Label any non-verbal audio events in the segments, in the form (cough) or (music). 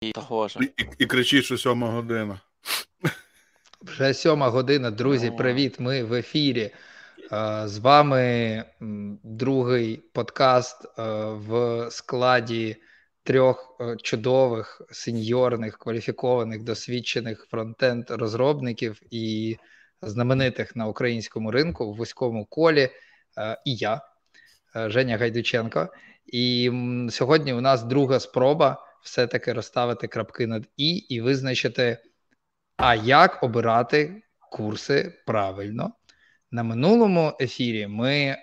і того ж. І, і, і кричить, що сьома година. Вже сьома година, друзі. Привіт! Ми в ефірі. З вами другий подкаст в складі трьох чудових сеньорних, кваліфікованих, досвідчених фронтенд розробників і знаменитих на українському ринку в вузькому колі. І я, Женя Гайдученко. І сьогодні у нас друга спроба все-таки розставити крапки над і і визначити, а як обирати курси правильно. На минулому ефірі ми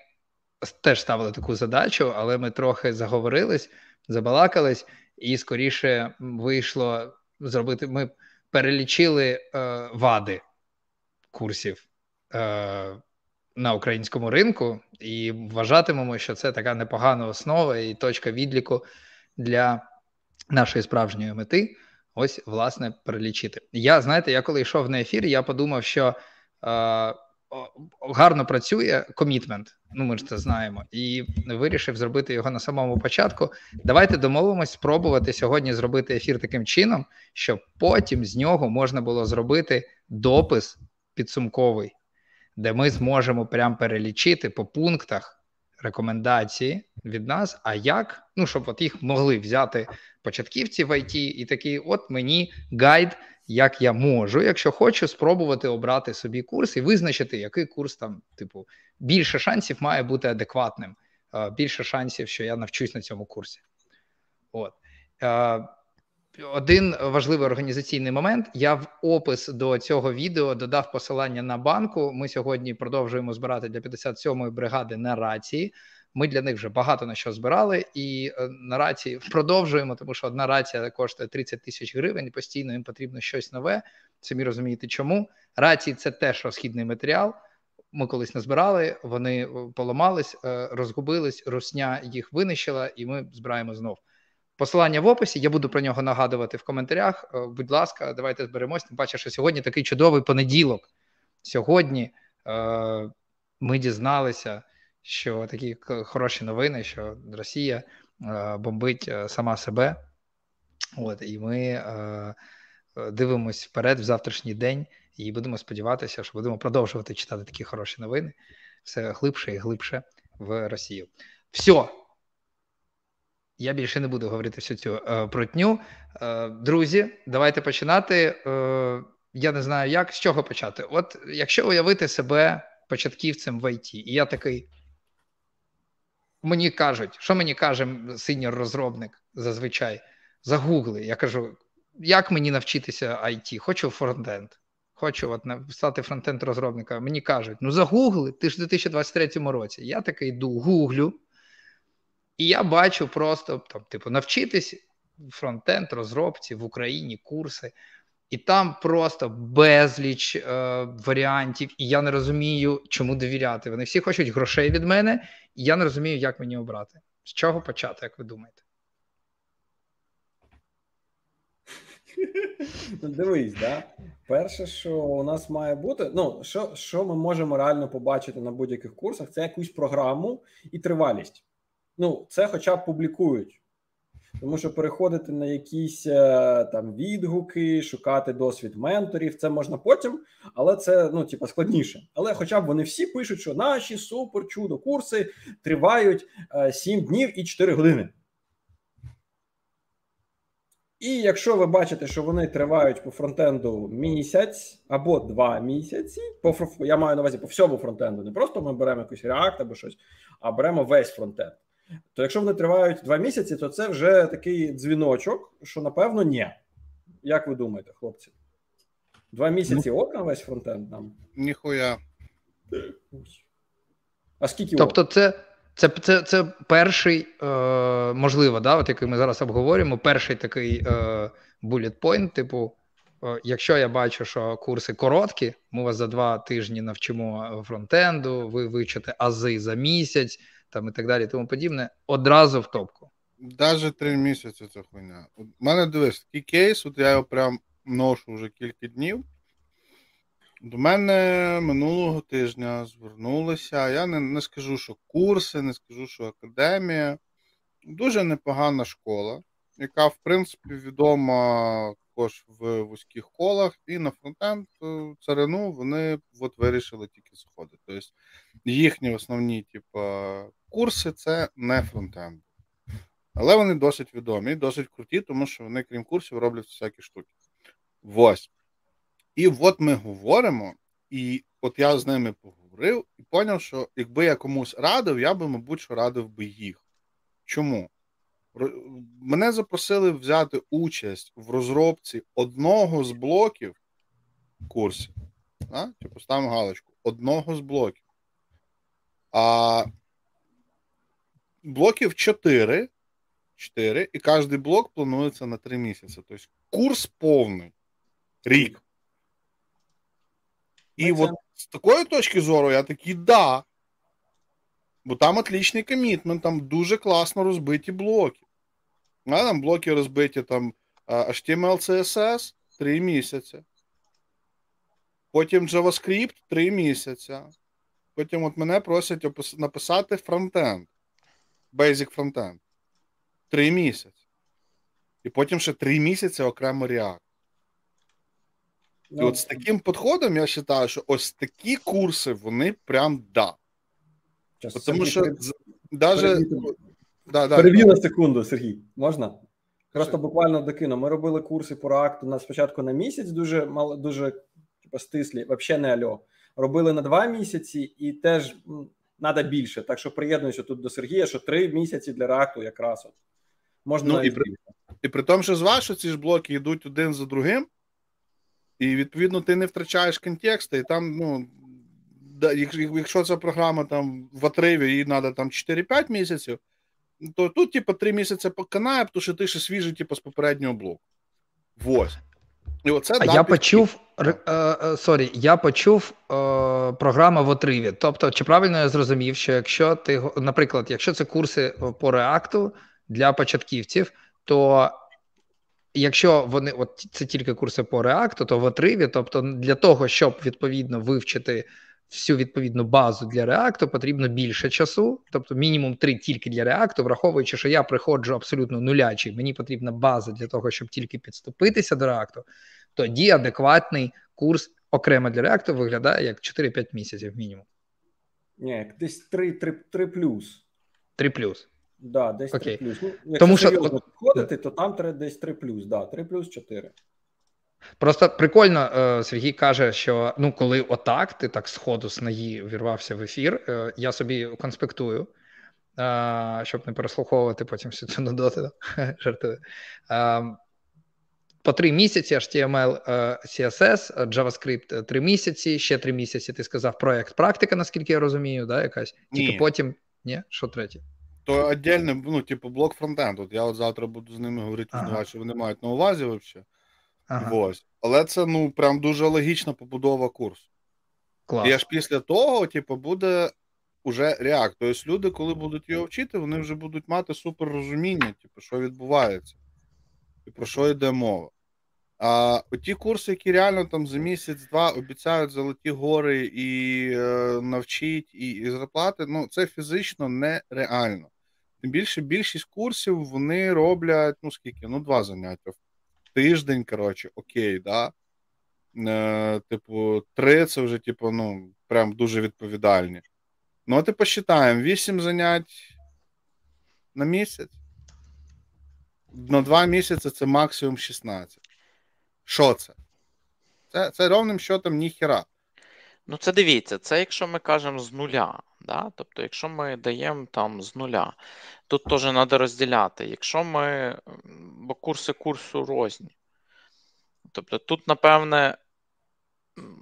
теж ставили таку задачу, але ми трохи заговорились, забалакались, і скоріше вийшло зробити. Ми перелічили е, вади курсів е, на українському ринку і вважатимемо, що це така непогана основа і точка відліку для нашої справжньої мети. Ось, власне, перелічити. Я знаєте, я коли йшов на ефір, я подумав, що е, гарно працює комітмент. Ну, ми ж це знаємо, і вирішив зробити його на самому початку. Давайте домовимось спробувати сьогодні зробити ефір таким чином, щоб потім з нього можна було зробити допис підсумковий, де ми зможемо прям перелічити по пунктах рекомендації від нас. А як? Ну, щоб от їх могли взяти початківці в ІТ і такий, от мені гайд, як я можу, якщо хочу, спробувати обрати собі курс і визначити, який курс там, типу, більше шансів має бути адекватним, більше шансів, що я навчусь на цьому курсі. От. Один важливий організаційний момент. Я в опис до цього відео додав посилання на банку. Ми сьогодні продовжуємо збирати для 57-ї бригади на рації. Ми для них вже багато на що збирали, і е, на рації продовжуємо, тому що одна рація коштує 30 тисяч гривень. Постійно їм потрібно щось нове. Самі розумієте, чому рації це теж розхідний матеріал. Ми колись назбирали, вони е, поламались, е, розгубились, русня їх винищила, і ми збираємо знов. Посилання в описі, я буду про нього нагадувати в коментарях. Будь ласка, давайте зберемось. Тим паче, що сьогодні такий чудовий понеділок. Сьогодні е, ми дізналися, що такі хороші новини, що Росія е, бомбить е, сама себе. От, І ми е, дивимось вперед в завтрашній день і будемо сподіватися, що будемо продовжувати читати такі хороші новини все глибше і глибше в Росію. Все. Я більше не буду говорити всю цю е, протню. Е, друзі, давайте починати. Е, я не знаю, як з чого почати. От якщо уявити себе початківцем в ІТ, і я такий. Мені кажуть, що мені каже синьор розробник зазвичай загугли. Я кажу, як мені навчитися IT? Хочу фронтенд. Хочу от стати фронтенд розробником. Мені кажуть, ну загугли, ти ж в 2023 році. Я такий йду, гуглю. І я бачу просто там, типу, навчитись фронтенд, розробці в Україні, курси, і там просто безліч е, варіантів, і я не розумію, чому довіряти. Вони всі хочуть грошей від мене, я не розумію, як мені обрати. З чого почати, як ви думаєте? (laughs) Ну, Дивись, да? перше, що у нас має бути, ну що що ми можемо реально побачити на будь-яких курсах, це якусь програму і тривалість ну це хоча б публікують. Тому що переходити на якісь е, там відгуки, шукати досвід менторів, це можна потім, але це ну типа складніше. Але, хоча б вони всі пишуть, що наші супер чудо курси тривають 7 е, днів і 4 години. І якщо ви бачите, що вони тривають по фронтенду місяць або два місяці, по я маю на увазі по всьому фронтенду, не просто ми беремо якийсь React або щось, а беремо весь фронтенд то якщо вони тривають два місяці, то це вже такий дзвіночок, що напевно ні. Як ви думаєте, хлопці? Два місяці ну, ок на весь фронтенд нам? Ніхуя. А скільки Тобто, це це, це, це перший, е, можливо, да, от який ми зараз обговорюємо, перший такий е, bullet point, типу, е, якщо я бачу, що курси короткі, ми вас за два тижні навчимо фронтенду, ви вивчите ази за місяць там і так далі, тому подібне, одразу в топку. Даже три місяці це хуйня. У мене дивись, такий кейс, от я його прям ношу вже кілька днів. До мене минулого тижня звернулися. Я не, не скажу, що курси, не скажу, що академія. Дуже непогана школа. яка, в принципі, відома також в вузьких колах, і на фронтенд е, царину вони от вирішили тільки заходити. Тобто їхні основні типу, курси це не фронтенд. Але вони досить відомі, досить круті, тому що вони, крім курсів, роблять всякі штуки. Ось. І от ми говоримо, і от я з ними поговорив і зрозумів, що якби я комусь радив, я би, мабуть, що радив би їх. Чому? Мене запросили взяти участь в розробці одного з блоків курсів. Типу, ставимо галочку. Одного з блоків. А блоків 4. 4, і кожен блок планується на 3 місяці. Тобто курс повний рік. І от з такої точки зору я такий, да. Бо там отличний комітмент, там дуже класно розбиті блоки. А там блоки розбиті там HTML, CSS 3 місяці. Потім JavaScript 3 місяці. Потім от мене просять написати фронтенд. Basic фронтенд. 3 місяці. І потім ще 3 місяці окремо React. І от з таким підходом я вважаю, що ось такі курси, вони прям да. Час, Тому що переб... даже... да, да, Переб'ю на секунду, Сергій, можна? Просто буквально докину. Ми робили курси по реакту на спочатку на місяць, дуже мало, дуже типу, стислі, взагалі не альо. Робили на два місяці і теж треба більше. Так що приєднуюся тут до Сергія, що три місяці для реакту якраз от. Можна ну, і при, і при тому, що з вас ці ж блоки йдуть один за другим, і відповідно ти не втрачаєш контексту, і там, ну, якщо ця програма там в отриві, їй треба там 4-5 місяців, то тут, типу, 3 місяці поканає, тому що ти ще свіжий, типу, з попереднього блоку. Ось. І оце а я почув сорі, я почув е, програма в отриві. Тобто, чи правильно я зрозумів, що якщо ти, наприклад, якщо це курси по реакту для початківців, то якщо вони от це тільки курси по реакту, то в отриві, тобто для того, щоб відповідно вивчити всю відповідну базу для реакту, потрібно більше часу, тобто мінімум три тільки для реакту, враховуючи, що я приходжу абсолютно нулячий, мені потрібна база для того, щоб тільки підступитися до реакту, тоді адекватний курс окремо для реакту виглядає як 4-5 місяців мінімум. Ні, десь 3, 3, 3 плюс. 3 плюс. Да, десь Окей. 3 плюс. Ну, якщо Тому що підходити, то там треба десь 3 плюс. Да, 3 плюс 4. Просто прикольно, е, Сергій каже, що ну, коли отак, ти так сходу з наї вірвався в ефір, е, я собі конспектую, е, щоб не переслуховувати потім всю цю нудоту, (laughs) жартую. По три місяці HTML, CSS, JavaScript три місяці, ще три місяці. Ти сказав проект практика, наскільки я розумію, да, якась. Тільки Ні. потім. Ні, що третє? То отдельно, ну, типу, блок фронтенду. Я от завтра буду з ними говорити, ага. що вони мають на увазі взагалі. Ага. Ось. Але це ну прям дуже логічна побудова курсу. Клас. І аж після того, типу, буде уже реакт. Тобто люди, коли будуть його вчити, вони вже будуть мати супер розуміння, типу, що відбувається, і про що йде мова. А ті курси, які реально там за місяць-два обіцяють золоті гори і е, навчить, і і зарплати, ну це фізично нереально. Тим більше більшість курсів вони роблять, ну скільки, ну, два заняття в тиждень, коротше, окей, да. Е, Типу, три це вже, типу, ну, прям дуже відповідальні. Ну, а ти посчитаємо, вісім занять на місяць. На два місяці це максимум 16. Що це? Це це ровним счетом ніхера. Ну, це дивіться, це якщо ми кажемо з нуля. Да? Тобто, якщо ми даємо там з нуля, тут теж треба розділяти. Якщо ми, бо курси курсу розні. Тобто тут, напевне,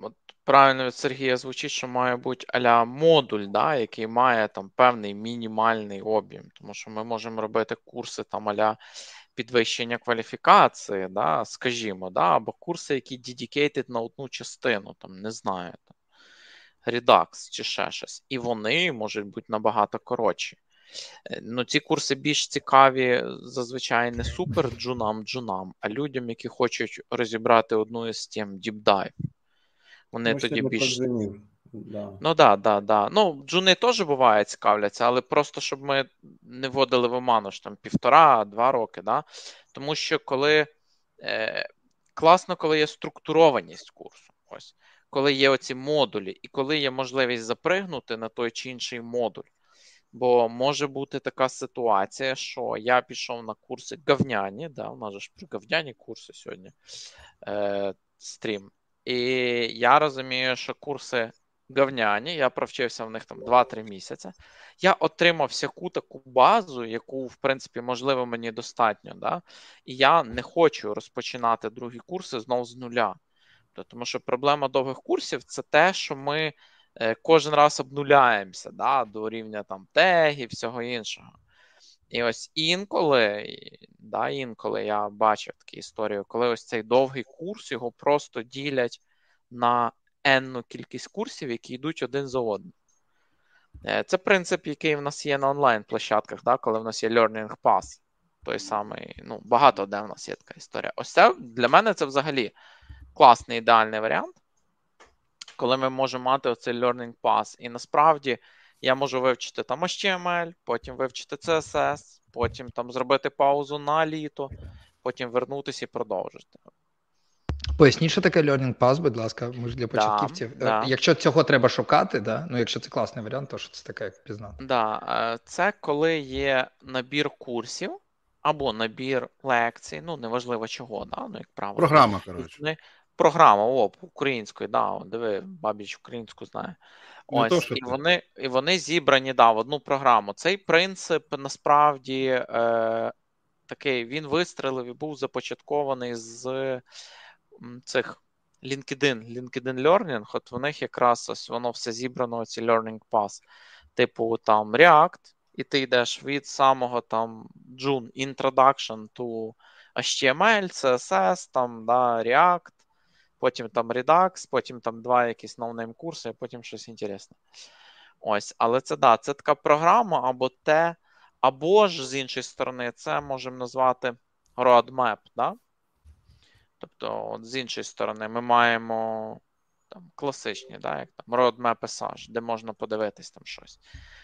от правильно від Сергія звучить, що має бути аля модуль, да, який має там певний мінімальний об'єм. Тому що ми можемо робити курси там аля підвищення кваліфікації, да, скажімо, да, або курси, які dedicated на одну частину, там, не знаю, Redux чи ще щось. І вони можуть бути набагато коротші. Е, ну, Ці курси більш цікаві зазвичай не супер джунам-джунам, а людям, які хочуть розібрати одну із тем Dive. Вони Тому тоді більш. Да. Ну да, да, да. Ну, джуни теж буває цікавляться, але просто щоб ми не вводили в оману що там півтора-два роки, да? тому що коли е, класно, коли є структурованість курсу, ось, коли є оці модулі, і коли є можливість запригнути на той чи інший модуль. Бо може бути така ситуація, що я пішов на курси гавняні, да, у нас ж про гавняні курси сьогодні е, стрім. І я розумію, що курси говняні, я провчився в них там 2-3 місяці. Я отримав всяку таку базу, яку, в принципі, можливо, мені достатньо. Да? І я не хочу розпочинати другі курси знову з нуля. Тому що проблема довгих курсів це те, що ми е, кожен раз обнуляємося да, до рівня там тегів, всього іншого. І ось інколи, да, інколи я бачив такі історії, коли ось цей довгий курс його просто ділять на енну кількість курсів, які йдуть один за одним. Е, це принцип, який в нас є на онлайн-площадках, да, коли в нас є Learning Pass. Той самий, ну, багато де в нас є така історія. Ось це для мене це взагалі класний ідеальний варіант, коли ми можемо мати оцей Learning Pass. І насправді я можу вивчити там HTML, потім вивчити CSS, потім там зробити паузу на літо, потім вернутися і продовжити. Поясніть, що таке Learning Pass, будь ласка, може для початківців. Да, да. Якщо цього треба шукати, да? ну якщо це класний варіант, то що це таке, як пізнати? Да, е, це коли є набір курсів або набір лекцій, ну неважливо чого, да? ну як правило. Програма, коротше. Програма, о, українською, да, диви, бабіч українську знає. Ось, то, і вони і вони зібрані да, в одну програму. Цей принцип насправді е, такий він вистрелив і був започаткований з цих LinkedIn, LinkedIn Learning, от в них якраз ось воно все зібрано, ці Learning Pass, типу там React, і ти йдеш від самого там June Introduction to HTML, CSS, там, да, React, потім там Redux, потім там два якісь no-name курси, а потім щось інтересне. Ось, але це да, це така програма або те, або ж з іншої сторони, це можемо назвати roadmap, да? Тобто, от з іншої сторони, ми маємо там класичні, да, як там roadmap SH, де можна подивитись там щось,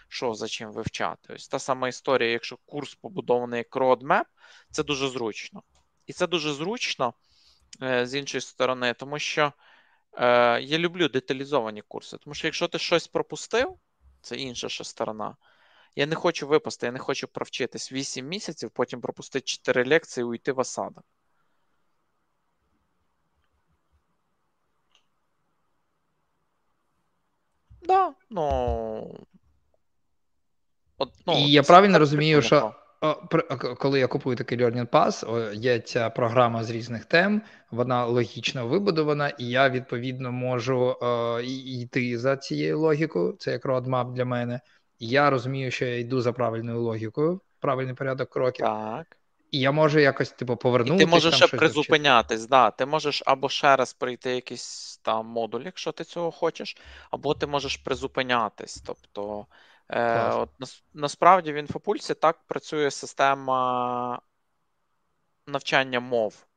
що за чим вивчати. Ось та сама історія, якщо курс побудований як roadmap, це дуже зручно. І це дуже зручно з іншої сторони, тому що е, я люблю деталізовані курси, тому що якщо ти щось пропустив, це інша ще сторона. Я не хочу випасти, я не хочу провчитись 8 місяців, потім пропустити 4 лекції і уйти в осадок. Да, ну. От, ну, І я правильно розумію, що коли я купую такий Learning Pass, є ця програма з різних тем, вона логічно вибудована, і я відповідно можу йти за цією логікою. Це як roadmap для мене. І я розумію, що я йду за правильною логікою, правильний порядок кроків, Так. і я можу якось типу І повернутися. ти можеш там, ще призупинятись, да. Ти можеш або ще раз пройти якийсь там модуль, якщо ти цього хочеш, або ти можеш призупинятись. Тобто, е, от, нас- насправді в інфопульсі так працює система навчання мов.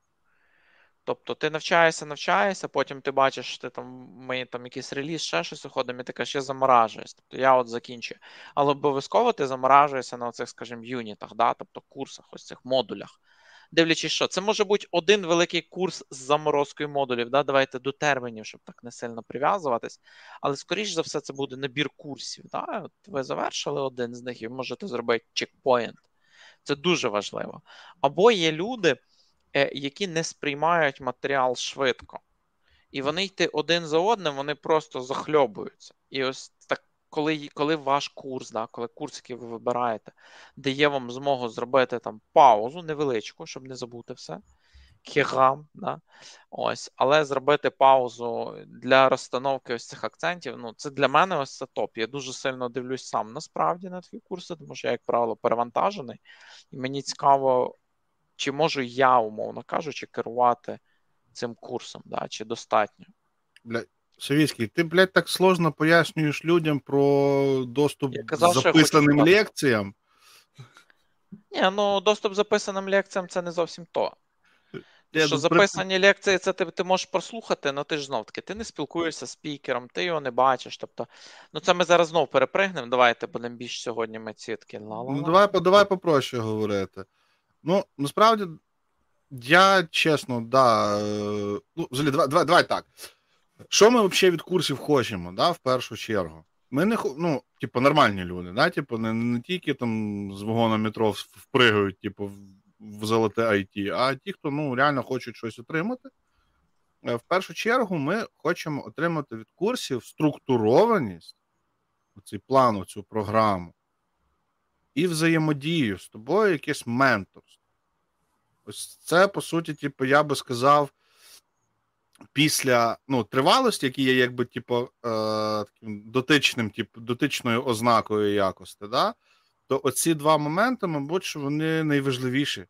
Тобто ти навчаєшся, навчаєшся, потім ти бачиш, ти там ми там якийсь реліз, ще щось уходимо, і ти кажеш, я заморажуюсь. Тобто я от закінчую. Але обов'язково ти заморажуєшся на оцих, скажімо, юнітах, да? тобто курсах, ось цих модулях. Дивлячись, що це може бути один великий курс з заморозкою модулів. Да? Давайте до термінів, щоб так не сильно прив'язуватись. Але, скоріш за все, це буде набір курсів. Да? От ви завершили один з них і можете зробити чекпоінт. Це дуже важливо. Або є люди, е, які не сприймають матеріал швидко. І вони йти один за одним, вони просто захльобуються. І ось так, коли коли ваш курс, да, коли курс, який ви вибираєте, дає вам змогу зробити там паузу невеличку, щоб не забути все. Кігам, да? ось, але зробити паузу для розстановки ось цих акцентів. Ну, це для мене ось це топ. Я дуже сильно дивлюсь сам насправді на такі курси, тому що я, як правило, перевантажений, і мені цікаво, чи можу я, умовно кажучи, керувати цим курсом, да, чи достатньо. Блядь, Савіцький, ти, блядь, так сложно пояснюєш людям про доступ Я казав, к що я хочу записаним лекціям. Ні, ну доступ записаним лекціям це не зовсім то. Я що записані при... лекції, це ти ти можеш прослухати, але ти ж знов таки ти не спілкуєшся з спікером, ти його не бачиш. Тобто, ну це ми зараз знов перепригнемо. Давайте будемо більш сьогодні ми ці такі Ну, Давай давай попроще говорити. Ну, насправді, я чесно, да. Е, ну, взагалі, давай, давай, давай так. Що ми взагалі від курсів хочемо, да, в першу чергу? Ми не ну, типу, нормальні люди, да? типу, не, не тільки там з вагона метро впригають, типу, в золоте IT, а ті, хто ну, реально хочуть щось отримати. Е, в першу чергу ми хочемо отримати від курсів структурованість, цей план, цю програму, і взаємодію з тобою якесь менторство. Ось це, по суті, типу, я би сказав, після ну, тривалості, які є якби, типу, е, таким дотичним, типу, дотичною ознакою якості, да? то оці два моменти, мабуть, що вони найважливіші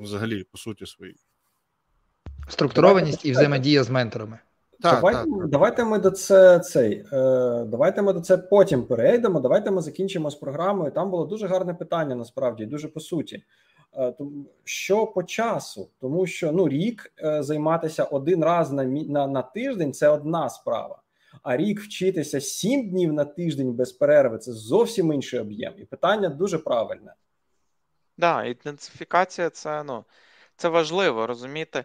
взагалі, по суті, своїй. Структурованість і взаємодія з менторами. Так, давайте, так. давайте ми до це цей. Е, Давайте ми до це потім перейдемо. Давайте ми закінчимо з програмою. Там було дуже гарне питання, насправді, дуже по суті. Е, що по часу, тому що ну рік е, займатися один раз на на, на тиждень це одна справа. А рік вчитися сім днів на тиждень без перерви це зовсім інший об'єм. І питання дуже правильне. Да, ідентифікація це ну, це важливо розуміти.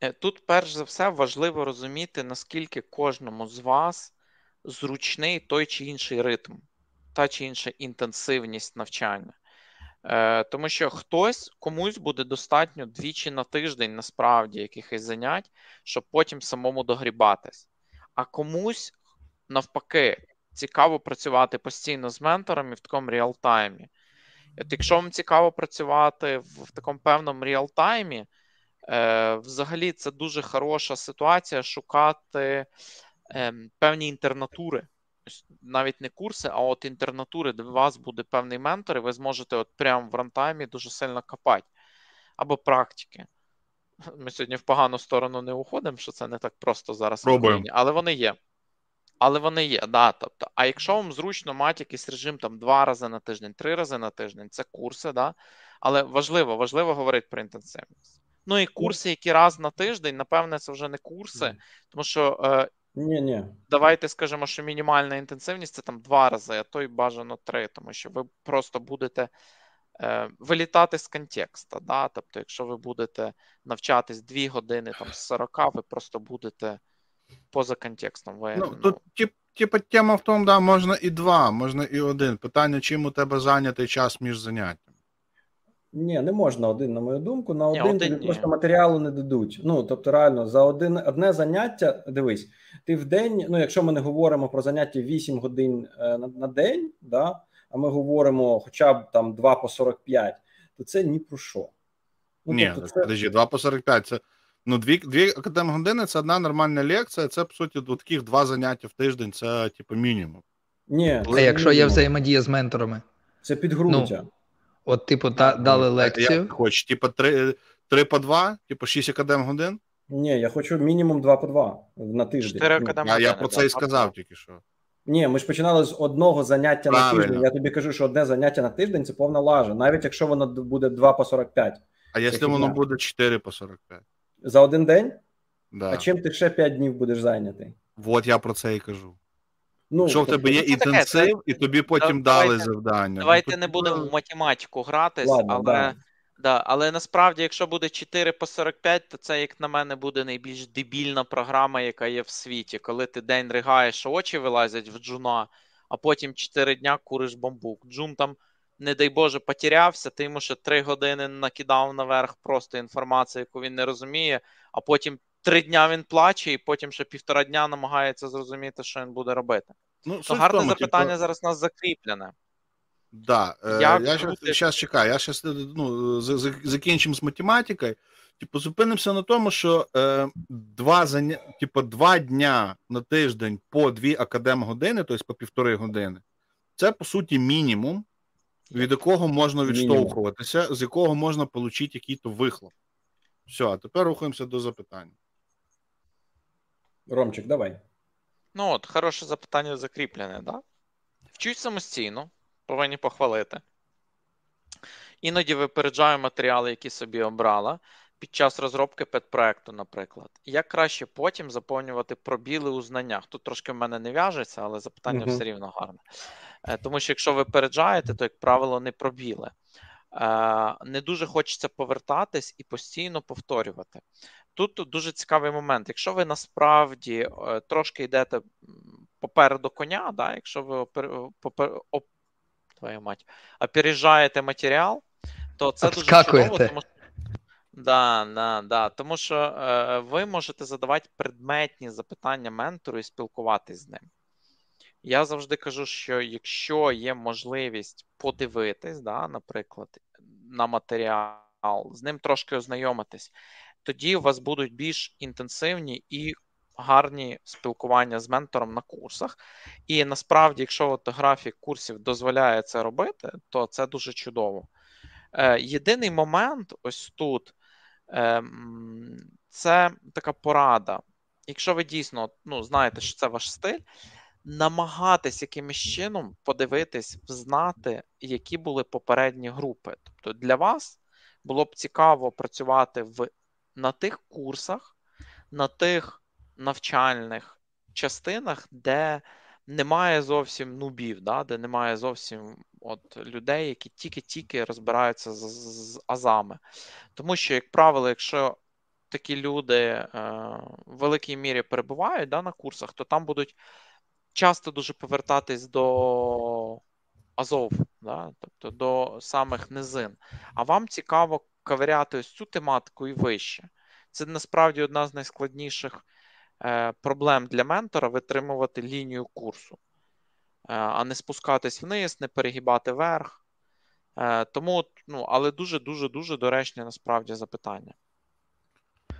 Е, тут, перш за все, важливо розуміти, наскільки кожному з вас зручний той чи інший ритм, та чи інша інтенсивність навчання. Е, Тому що хтось комусь буде достатньо двічі на тиждень, насправді, якихось занять, щоб потім самому догрібатись. А комусь, навпаки, цікаво працювати постійно з менторами в такому реалтаймі. От Якщо вам цікаво працювати в, в такому певному реалтаймі, е, взагалі це дуже хороша ситуація шукати е, певні інтернатури. Навіть не курси, а от інтернатури, де у вас буде певний ментор, і ви зможете от прямо в рантаймі дуже сильно копати. Або практики. (laughs) Ми сьогодні в погану сторону не уходимо, що це не так просто зараз Україні, але вони є. Але вони є, да. Тобто, а якщо вам зручно мати якийсь режим там два рази на тиждень, три рази на тиждень, це курси, да. Але важливо, важливо говорити про інтенсивність. Ну і курси, які раз на тиждень, напевне, це вже не курси, тому що е, ні, ні. давайте скажемо, що мінімальна інтенсивність це там два рази, а то й бажано три, тому що ви просто будете е, вилітати з контекста. Да? Тобто, якщо ви будете навчатись дві години там з 40, ви просто будете поза контекстом. Ви, ну, ну... Тут, типу, тема в тому, да, можна і два, можна і один. Питання, чим у тебе зайнятий час між заняттями. Ні, не можна один, на мою думку. На один, ні, один тобі просто матеріалу не дадуть. Ну, тобто, реально, за один одне заняття, дивись, ти в день, ну, якщо ми не говоримо про заняття 8 годин е, на, на день, да, а ми говоримо хоча б там 2 по 45, то це ні про що. Ну, Ні, тобто, це... подожди, 2 по 45 це Ну, дві дві академ-години це одна нормальна лекція, це, по суті, до таких два заняття в тиждень, це, типу, мінімум. Ні, А якщо є взаємодія з менторами? Це підґрунтя. Ну, От, типу, та, дали лекцію. Як хочеш, типу, три, три по два, типу, шість академ-годин? Ні, я хочу мінімум два по два на тиждень. Чотири ну, академ А я про це і сказав тільки що. Ні, ми ж починали з одного заняття Правильно. на тиждень. Я тобі кажу, що одне заняття на тиждень це повна лажа, навіть якщо воно буде 2 по 45. А якщо воно буде 4 по 45? За один день? Да. А чим ти ще 5 днів будеш зайнятий? От я про це і кажу. Ну, Що в тебе є інтенсив, і тобі потім давайте, дали завдання. Давайте ну, не будемо в математику гратись, Ладно, але да. Да, але насправді, якщо буде 4 по 45, то це, як на мене, буде найбільш дебільна програма, яка є в світі. Коли ти день ригаєш, очі вилазять в джуна, а потім 4 дня куриш бамбук. Джун там не дай Боже, потерявся, ти йому ще три години накидав наверх просто інформацію, яку він не розуміє, а потім три дня він плаче, і потім ще півтора дня намагається зрозуміти, що він буде робити. Ну, ну Гарне тому, запитання типу... зараз у нас закріплене. Да, е, я зараз чекаю, я зараз ну, закінчимо з математикою. Типу, зупинимося на тому, що е, два заня... типу, два дня на тиждень по дві академ години, тобто по півтори години, це по суті мінімум, від якого можна відштовхуватися, з якого можна отримати який-то вихлоп. Все, а тепер рухаємося до запитання. Ромчик, давай. Ну, от, хороше запитання закріплене, да? Вчуть самостійно, повинні похвалити. Іноді випереджаю матеріали, які собі обрала. під час розробки педпроекту, наприклад, як краще потім заповнювати пробіли у знаннях. Тут трошки в мене не в'яжеться, але запитання uh-huh. все рівно гарне. Е, тому що якщо ви переджаєте, то, як правило, не пробіли. Е, не дуже хочеться повертатись і постійно повторювати. Тут дуже цікавий момент. Якщо ви насправді е, трошки йдете попереду коня, да, якщо ви опер, попер, оп, твою мать, опережаєте матеріал, то це дуже чудово, тому що Да, да, да. Тому що е, ви можете задавати предметні запитання ментору і спілкуватись з ним. Я завжди кажу, що якщо є можливість подивитись, да, наприклад, на матеріал, з ним трошки ознайомитись, тоді у вас будуть більш інтенсивні і гарні спілкування з ментором на курсах. І насправді, якщо от графік курсів дозволяє це робити, то це дуже чудово. Е, Єдиний момент ось тут. Ем, це така порада. Якщо ви дійсно ну, знаєте, що це ваш стиль, намагатись якимось чином подивитись, знати, які були попередні групи. Тобто для вас було б цікаво працювати в, на тих курсах, на тих навчальних частинах, де немає зовсім нубів, да, де немає зовсім от людей, які тільки-тільки розбираються з, з азами. Тому що, як правило, якщо такі люди е, в великій мірі перебувають да, на курсах, то там будуть часто дуже повертатись до азов, да, тобто до самих низин. А вам цікаво каверяти ось цю тематику і вище. Це насправді одна з найскладніших е, проблем для ментора витримувати лінію курсу. Е, а не спускатись вниз, не перегибати вверх. Е, тому, ну, але дуже-дуже дуже доречне насправді запитання.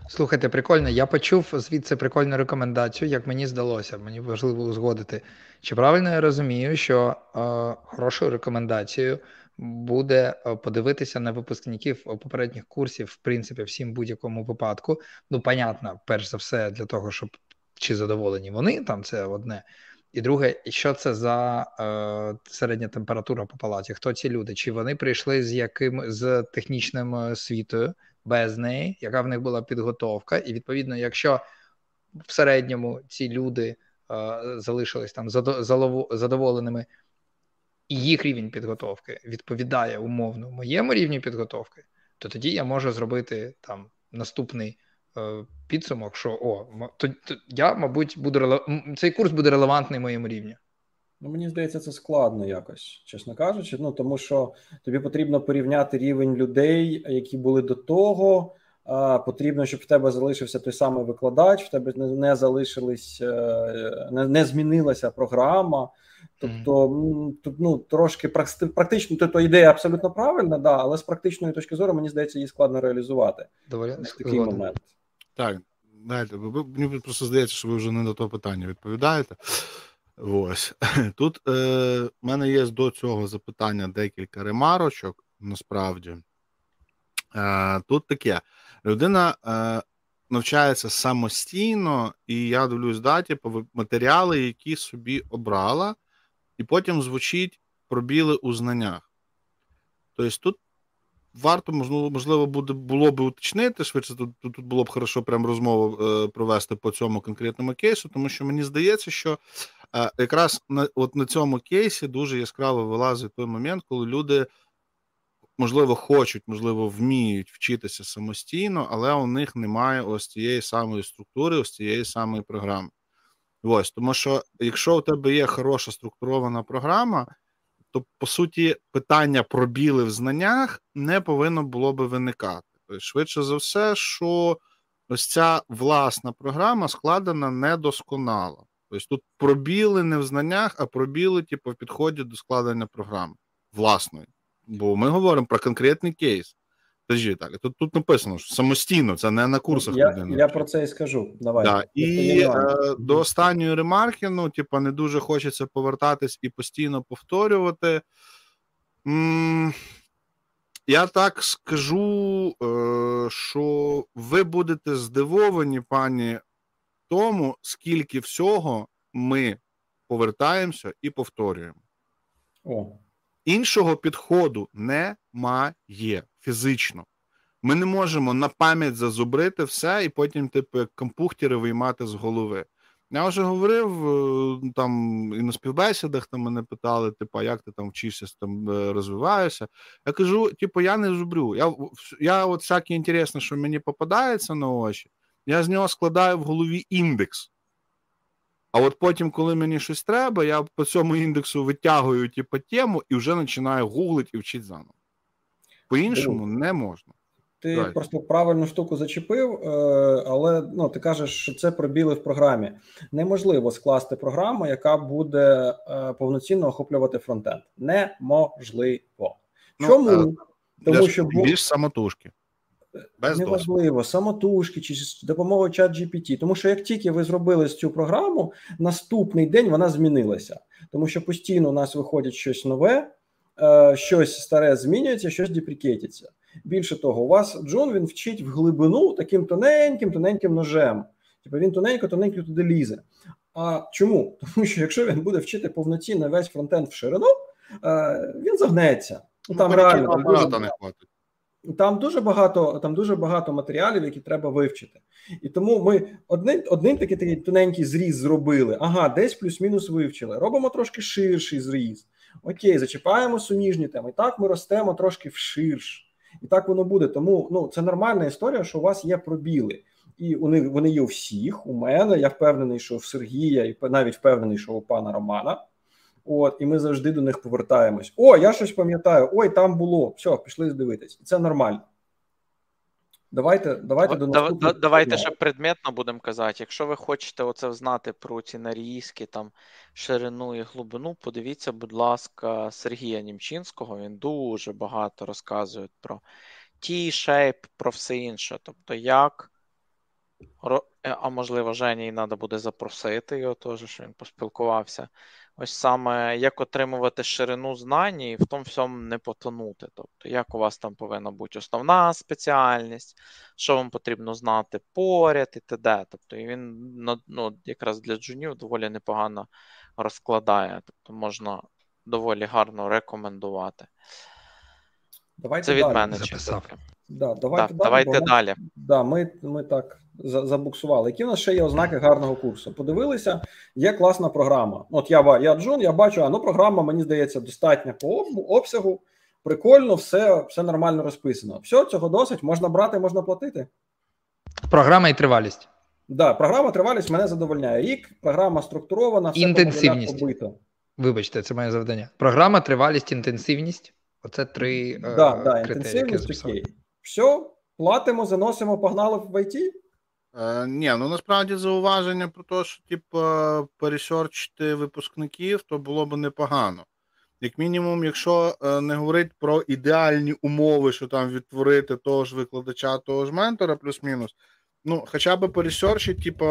Слухайте, прикольно. Я почув звідси прикольну рекомендацію, як мені здалося, мені важливо узгодити. Чи правильно я розумію, що е, хорошою рекомендацією буде подивитися на випускників попередніх курсів, в принципі, всім будь-якому випадку. Ну, понятно, перш за все, для того, щоб чи задоволені вони, там це одне. І друге, що це за е, середня температура по палаті? Хто ці люди? Чи вони прийшли з яким з технічним освітою без неї, яка в них була підготовка? І відповідно, якщо в середньому ці люди е, залишились там задоволеними, і їх рівень підготовки відповідає умовно моєму рівню підготовки, то тоді я можу зробити там наступний Е, підсумок, що о, то, то я, мабуть, буду цей курс буде релевантний моєму рівні. Ну, мені здається, це складно якось, чесно кажучи. Ну тому що тобі потрібно порівняти рівень людей, які були до того. А, Потрібно, щоб в тебе залишився той самий викладач, в тебе не, не залишились, е, не, не змінилася програма. Тобто, тут ну трошки практично, то, то ідея абсолютно правильна, да, але з практичної точки зору, мені здається, її складно реалізувати. Доволі такий момент. Так, дайте, мені просто здається, що ви вже не на то питання відповідаєте. Ось (laughs) тут е, в мене є до цього запитання декілька ремарочок. Насправді Е, тут таке: людина е, навчається самостійно, і я дивлюсь даті по матеріали, які собі обрала, і потім звучить пробіли у знаннях. Тобто тут варто, можливо, буде, було б уточнити, швидше тут тут було б хорошо прям розмову е, провести по цьому конкретному кейсу, тому що мені здається, що е, якраз на от на цьому кейсі дуже яскраво вилазить той момент, коли люди, можливо, хочуть, можливо, вміють вчитися самостійно, але у них немає ось цієї самої структури, ось цієї самої програми. Ось, тому що якщо у тебе є хороша структурована програма, то по суті питання про біли в знаннях не повинно було би виникати. Тобто, швидше за все, що ось ця власна програма складена недосконало. Тобто тут пробіли не в знаннях, а пробіли, типу, в підході до складення програми власної. Бо ми говоримо про конкретний кейс. Скажи так, тут тут написано, що самостійно, це не на курсах. Я людини. я про це і скажу. Давай. Да. І е, до останньої ремарки, ну, типу, не дуже хочеться повертатись і постійно повторювати. М- я так скажу, е, що ви будете здивовані, пані, тому, скільки всього ми повертаємося і повторюємо. О. Іншого підходу немає фізично. Ми не можемо на пам'ять зазубрити все і потім, типу, як компухтери виймати з голови. Я вже говорив е, там і на співбесідах там мене питали, типу, як ти там вчишся, там е, розвиваєшся. Я кажу: типу, я не зубрю. Я я от всяке інтересне, що мені попадається на очі, я з нього складаю в голові індекс. А от потім, коли мені щось треба, я по цьому індексу витягую типу, тему і вже починаю гуглити і вчити заново. По-іншому не можна. Ти right. просто правильну штуку зачепив, е, але ну ти кажеш, що це пробіли в програмі. Неможливо скласти програму, яка буде е, повноцінно охоплювати фронтенд. Неможливо. Ну, Чому? Ну, Тому що більш самотужки. Без Неважливо, самотужки чи з допомогою чат GPT. Тому що як тільки ви зробили цю програму, наступний день вона змінилася. Тому що постійно у нас виходить щось нове, е, щось старе змінюється, щось депрікетиться. Більше того, у вас Джон він вчить в глибину таким тоненьким, тоненьким ножем. Типу він тоненько-тоненько туди лізе. А чому? (laughs) Тому що якщо він буде вчити повноцінно весь фронтенд в ширину, е, він загнеться. Ну, там ну, реально там дуже, не хватить. Там дуже багато там дуже багато матеріалів, які треба вивчити. І тому ми один один такий такий тоненький зріз зробили. Ага, десь плюс-мінус вивчили. Робимо трошки ширший зріз. Окей, зачіпаємо суміжні теми. І так ми ростемо трошки вширш і так воно буде. Тому ну це нормальна історія, що у вас є пробіли, і них вони є у всіх. У мене я впевнений, що в Сергія, і навіть впевнений, що у пана Романа. От, і ми завжди до них повертаємось. О, я щось пам'ятаю. Ой, там було. Все, пішли здивитись. І це нормально. Давайте давайте до наступного. Давайте ще предметно будемо казати. Якщо ви хочете оце знати про ці нарізки, там ширину і глибину, подивіться, будь ласка, Сергія Німчинського. Він дуже багато розказує про T-shape, про все інше. Тобто, як. Е, а можливо, Жені треба буде запросити його теж, що він поспілкувався ось саме як отримувати ширину знань і в тому всьому не потонути. Тобто, як у вас там повинна бути основна спеціальність, що вам потрібно знати поряд і т.д. Тобто, і він ну, якраз для джунів доволі непогано розкладає, тобто можна доволі гарно рекомендувати. Давайте Це від далі. мене чисто. Да, давайте да, далі. Давайте далі. Да, Ми ми так забуксували. Які у нас ще є ознаки гарного курсу? Подивилися, є класна програма. От я я Джун, я бачу, а ну програма, мені здається, достатня по обсягу. Прикольно, все все нормально розписано. Все, цього досить, можна брати, можна платити. Програма і тривалість. Так, да, програма тривалість мене задовольняє. Рік, програма структурована, все інтенсивність. побито. Вибачте, це моє завдання. Програма, тривалість, інтенсивність. Оце три да, е, да, критерії. Інтенсивність, окей. Все, платимо, заносимо, погнали в IT? Е, Ні, ну насправді зауваження про те, що типу, пересерчити випускників, то було б непогано. Як мінімум, якщо е, не говорити про ідеальні умови, що там відтворити того ж викладача, того ж ментора, плюс-мінус, ну, хоча б пересерчити, типу,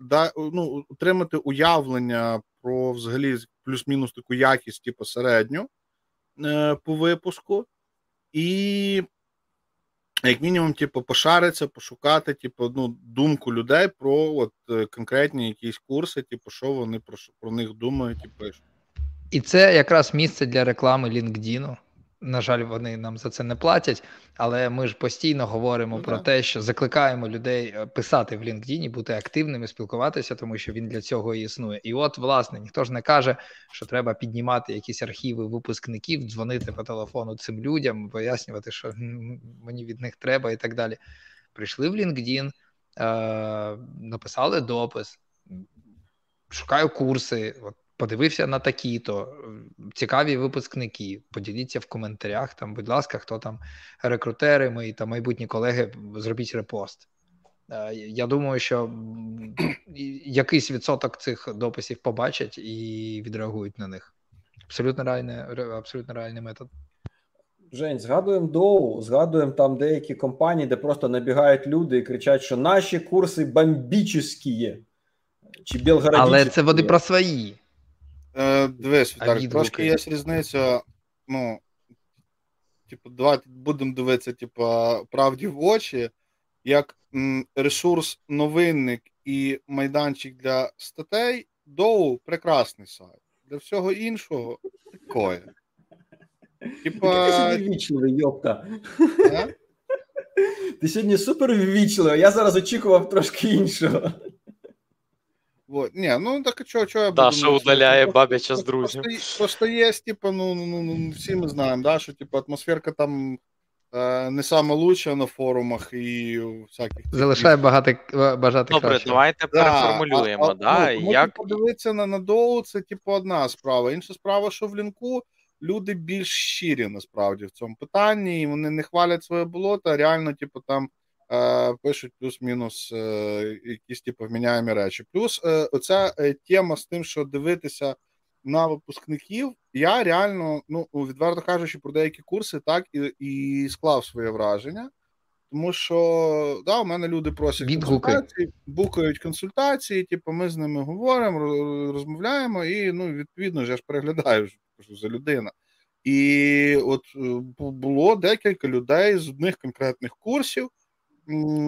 да, ну, отримати уявлення про взагалі плюс-мінус таку якість, типу, середню е, по випуску, і як мінімум, типу, пошариться, пошукати, типу, ну, думку людей про от е, конкретні якісь курси, типу, що вони про про них думають і пишуть. І це якраз місце для реклами LinkedIn. На жаль, вони нам за це не платять, але ми ж постійно говоримо ну, про те, що закликаємо людей е, писати в LinkedIn, бути активними, спілкуватися, тому що він для цього і існує. І от, власне, ніхто ж не каже, що треба піднімати якісь архіви випускників, дзвонити по телефону цим людям, пояснювати, що мені від них треба, і так далі. Прийшли в LinkedIn, е- написали допис, шукаю курси. От подивився на такі-то цікаві випускники. Поділіться в коментарях. Там, будь ласка, хто там рекрутери, мої та майбутні колеги, зробіть репост. Е, я думаю, що якийсь відсоток цих дописів побачать і відреагують на них. Абсолютно реальний, абсолютно реальний метод. Жень, згадуємо доу, згадуємо там деякі компанії, де просто набігають люди і кричать, що наші курси бомбічні є. Чи Але це вони про свої. Е, Дивись, так, трошки є різниця. Ну, типу, давайте будемо дивитися, типу, правді в очі, як м, ресурс новинник і майданчик для статей, доу прекрасний сайт. Для всього іншого такое. Типа. йопта. Ти сьогодні супер ввічливо, я зараз очікував трошки іншого. Вот. Ні, ну так чого, чого я буду... Даша ну, удаляє бабича з друзів. Просто, просто є, типу, ну, ну, ну, ну, всі ми знаємо, да, що типу, атмосферка там е, не сама лучша на форумах і всяких. Залишає багато бажати Добре, краще. давайте Да, переформулюємо. а- а, да, ну, тому як... подивитися на, надоу, це типу одна справа. Інша справа, що в лінку люди більш щирі насправді в цьому питанні, і вони не хвалять своє болото, а реально, типу, там е, пишуть плюс-мінус е, якісь типу вміняємі речі. Плюс е, оця е, тема з тим, що дивитися на випускників, я реально, ну відверто кажучи, про деякі курси так і, і склав своє враження. Тому що да, у мене люди просять Відгуки. консультації, букають консультації, типу, ми з ними говоримо, розмовляємо, і ну, відповідно, ж я ж переглядаю що за людина. І от було декілька людей з одних конкретних курсів,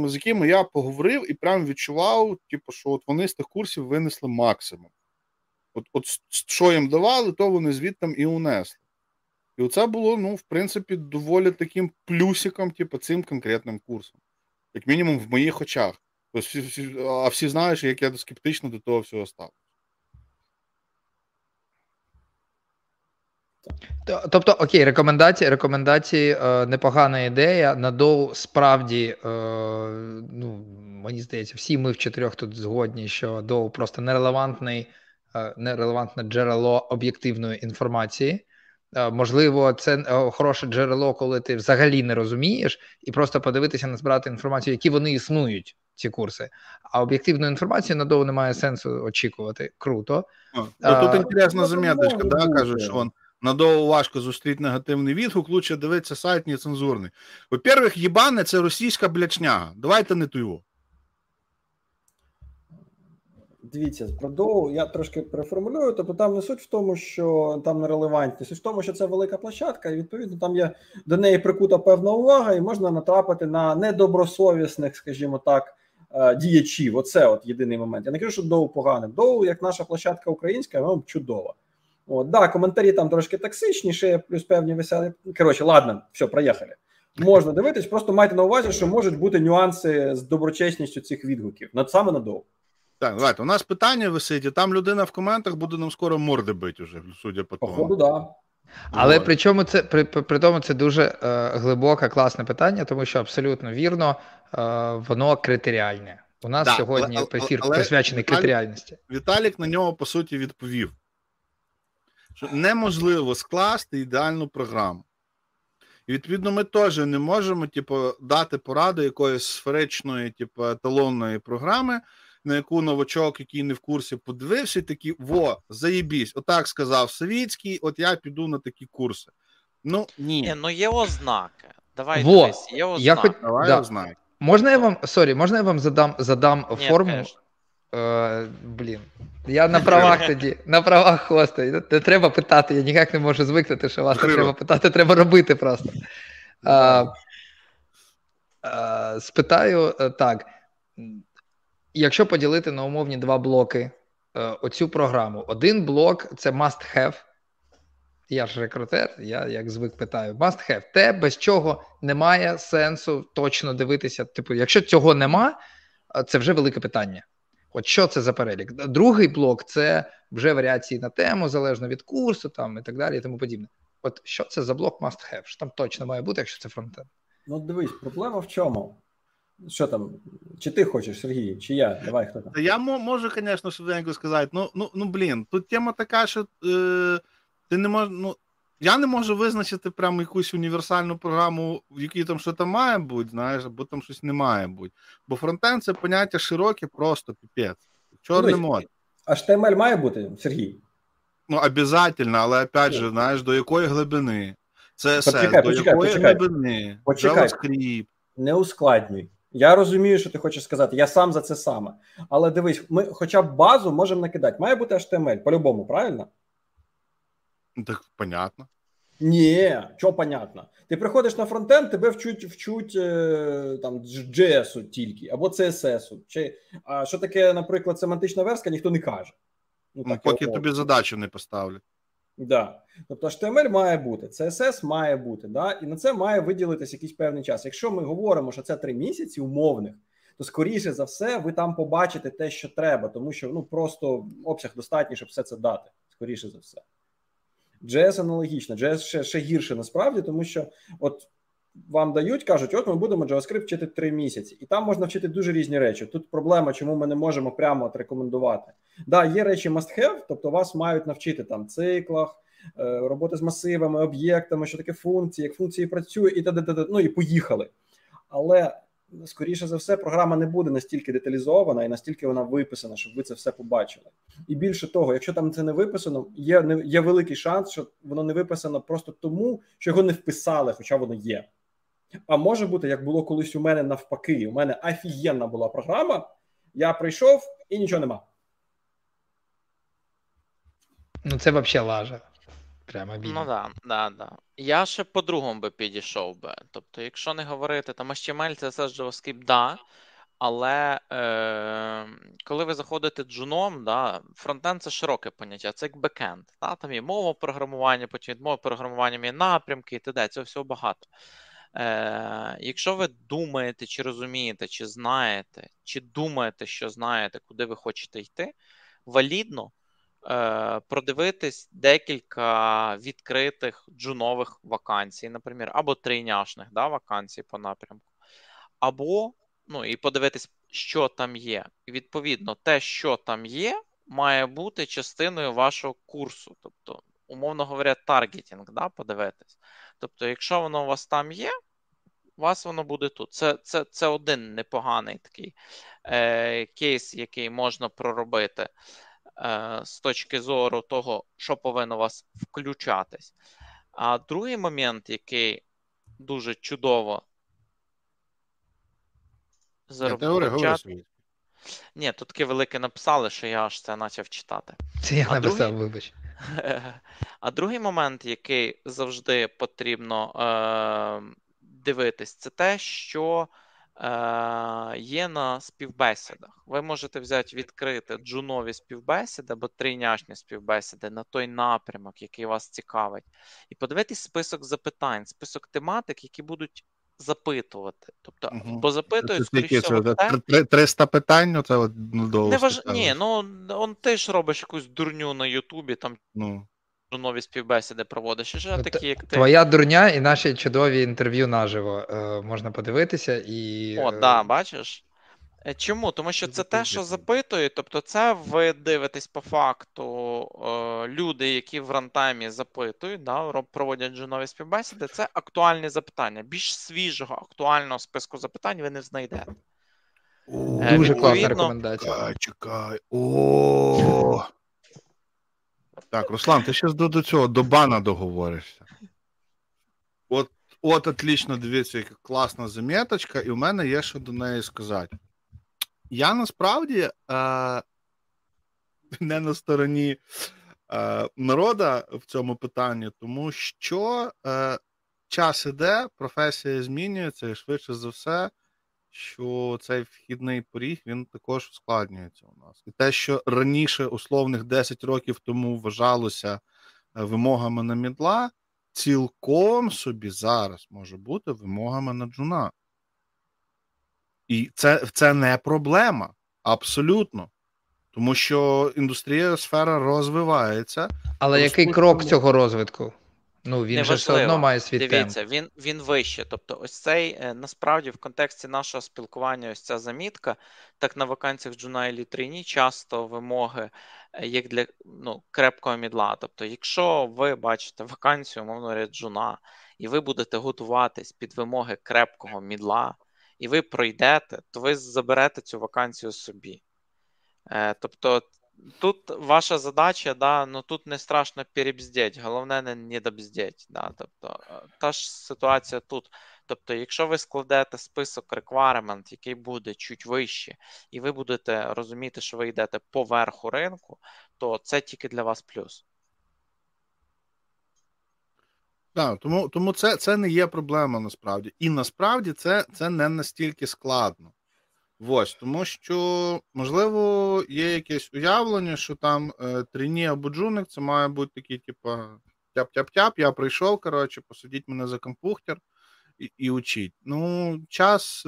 з якими я поговорив і прям відчував, типу, що от вони з тих курсів винесли максимум. От, от що їм давали, то вони звідти і унесли. І оце було, ну, в принципі, доволі таким плюсиком, типу, цим конкретним курсом. Як мінімум, в моїх очах. Тобто, а всі знають, як я скептично до того всього став. Тобто, окей, рекомендації, рекомендації е, непогана ідея. На доу справді, е, ну, мені здається, всі ми в чотирьох тут згодні, що доу просто нерелевантний, е, нерелевантне джерело об'єктивної інформації. Е, можливо, це е, хороше джерело, коли ти взагалі не розумієш, і просто подивитися назбирати інформацію, які вони існують, ці курси. А об'єктивну інформацію на доу немає сенсу очікувати. Круто. Ну, А, тут інтересна ну, заміточка, да, що он надовго важко зустріти негативний відгук, лучше дивитися сайт нецензурний. Во-первых, їбане це російська блячняга. Давайте не ту його. Дивіться, про доу я трошки переформулюю. Тобто там не суть в тому, що там нерелевантність, суть в тому, що це велика площадка, і відповідно там є до неї прикута певна увага, і можна натрапити на недобросовісних, скажімо так, е, діячів. Оце от єдиний момент. Я не кажу, що доу погане. Доу, як наша площадка українська, ну, чудова. От, да, коментарі там трошки токсичніші, плюс певні веселі. Коротше, ладно, все, проїхали. Можна дивитись, просто майте на увазі, що можуть бути нюанси з доброчесністю цих відгуків. Над саме на доу. Так, давайте. У нас питання висить, і там людина в коментах буде нам скоро морди бити уже, судя по тому. Походу, да. Але при чому це при, при, при тому це дуже е, глибоке, класне питання, тому що абсолютно вірно, е, воно критеріальне. У нас Да, сьогодні але- ефір але- присвячений Віталій- критеріальності. Віталік на нього по суті відповів, що неможливо скласти ідеальну програму. І відповідно, ми теж не можемо, типу, дати пораду якоїсь сферичної, типу, еталонної програми, на яку новачок, який не в курсі, подивився, і такий, во, заєбісь, отак сказав Савіцький, от я піду на такі курси. Ну, ні. Ні, ну є ознаки. Давай Во, дивись, є Я хоч Давай да. я знаю. можна я вам сорі, можна я вам задам задам Ні, форму? конечно. Е, блін, я на правах тоді, на правах хоста. Не треба питати, я ніяк не можу звикнути, що вас не треба питати, треба робити просто. А, а, спитаю е, так: якщо поділити на умовні два блоки е, оцю програму, один блок це must have. Я ж рекрутер, я як звик питаю, must have. Те, без чого немає сенсу точно дивитися. Типу, якщо цього нема, це вже велике питання. От що це за перелік? Другий блок це вже варіації на тему, залежно від курсу, там і так далі, і тому подібне. От що це за блок must have? Що там точно має бути, якщо це фронтенд? Ну, дивись, проблема в чому? Що там? Чи ти хочеш, Сергій, чи я? Давай хто там? Я можу, звісно, швиденько сказати. Ну, ну, ну блін, тут тема така, що е, ти не можеш. Ну, я не можу визначити прямо якусь універсальну програму, в якій там щось має бути, знаєш, або там щось не має бути. Бо фронтенд це поняття широке, просто піпець. Чорний мод. HTML має бути, Сергій? Ну, обов'язково, але опять же, знаєш, до якої глибини? CSS, Почекай, до якої почекай. глибини? Почекай. JavaScript. Не ускладнюй. Я розумію, що ти хочеш сказати. Я сам за це саме. Але дивись, ми хоча б базу можемо накидати. Має бути HTML, по-любому, правильно? Так, понятно. Ні, що понятно. Ти приходиш на фронтенд, тебе вчуть вчуть е, там JS тільки або CSS. Чи а що таке, наприклад, семантична верстка, ніхто не каже. Ну, так, поки тобі задачу не поставлять. Да. Тобто HTML має бути, CSS має бути, да? і на це має виділитися якийсь певний час. Якщо ми говоримо, що це три місяці умовних, то скоріше за все ви там побачите те, що треба, тому що ну просто обсяг достатній, щоб все це дати. Скоріше за все. JS аналогічно, JS ще ще гірше насправді, тому що от вам дають, кажуть, от ми будемо JavaScript вчити три місяці, і там можна вчити дуже різні речі. Тут проблема, чому ми не можемо прямо от рекомендувати. Да, є речі must have, тобто вас мають навчити там циклах, е, роботи з масивами, об'єктами, що таке функції, як функції працюють, і т.д. ну і поїхали. Але скоріше за все, програма не буде настільки деталізована і настільки вона виписана, щоб ви це все побачили. І більше того, якщо там це не виписано, є не є великий шанс, що воно не виписано просто тому, що його не вписали, хоча воно є. А може бути, як було колись у мене навпаки. У мене офігенна була програма. Я прийшов і нічого нема. Ну, це взагалі лажа. Прямо бідно. Ну да, да, да. Я ще по-другому би підійшов би. Тобто, якщо не говорити, там HTML, це все JavaScript, да. Але е, коли ви заходите джуном, да, фронтенд це широке поняття, це як бекенд. Да, Там є мова програмування, потім від мови програмування є напрямки і т.д. Цього всього багато. Е, Якщо ви думаєте, чи розумієте, чи знаєте, чи думаєте, що знаєте, куди ви хочете йти, валідно продивитись декілька відкритих джунових вакансій, наприклад, або трійняшних да, вакансій по напрямку, або ну, і подивитись, що там є. І відповідно, те, що там є, має бути частиною вашого курсу. Тобто, умовно говоря, таргетінг, да, подивитись. Тобто, якщо воно у вас там є, у вас воно буде тут. Це це, це один непоганий такий е, кейс, який можна проробити е, з точки зору того, що повинно вас включатись. А другий момент, який дуже чудово заробити. Ні, тут таке велике написали, що я аж це почав читати. Це я а написав, другий... вибач. (laughs) А другий момент, який завжди потрібно е, дивитись, це те, що е, є на співбесідах. Ви можете взяти відкрити джунові співбесіди або трійняшні співбесіди на той напрямок, який вас цікавить, і подивитись список запитань, список тематик, які будуть запитувати. Тобто, угу. бо запитують, скоріше всього, те... 300 питань, ну це от ну, Не важ... Ні, ну он ти ж робиш якусь дурню на Ютубі, там ну. Нові співбесіди проводиш. І вже такі, як ти. Твоя дурня і наші чудові інтерв'ю наживо е, можна подивитися і. О, так, да, бачиш? Е, чому? Тому що це те, що запитують, тобто, це ви дивитесь по факту е, люди, які в рантаймі запитують, да, проводять джунові співбесіди. Це актуальні запитання. Більш свіжого актуального списку запитань ви не знайдете. О, е, Дуже класна рекомендація. Чекай, чекай. О. Так, Руслан, ти ще до цього до бана договоришся. От, от, отлично, дивіться, яка класна заміточка, і в мене є що до неї сказати. Я насправді е, не на стороні е, народа в цьому питанні, тому що е, час іде, професія змінюється, і швидше за все, що цей вхідний поріг він також ускладнюється у нас. І те, що раніше, условних 10 років тому вважалося е, вимогами на мідла, цілком собі зараз може бути вимогами на джуна. І це це не проблема. Абсолютно. Тому що індустрія сфера розвивається. Але який крок цього розвитку? Ну, він же все одно має свій Дивіться, темп. він він вище. Тобто, ось цей е, насправді в контексті нашого спілкування, ось ця замітка, так на вакансіях Джуна і Літрині часто вимоги е, як для ну, крепкого мідла. Тобто, якщо ви бачите вакансію, мовно Джуна, і ви будете готуватись під вимоги крепкого мідла і ви пройдете, то ви заберете цю вакансію собі. Е, Тобто тут ваша задача, да, ну тут не страшно перебздеть, головне не недобздеть. Да, тобто, е, Та ж ситуація тут. Тобто, якщо ви складете список requirement, який буде чуть вище, і ви будете розуміти, що ви йдете по верху ринку, то це тільки для вас плюс. Так, тому тому це це не є проблема насправді. І насправді це це не настільки складно. Ось, тому що, можливо, є якесь уявлення, що там е, трині або джуник це має бути такий, типу, тяп-тяп-тяп, я прийшов, коротше, посадіть мене за компухтер і і учіть. Ну, час,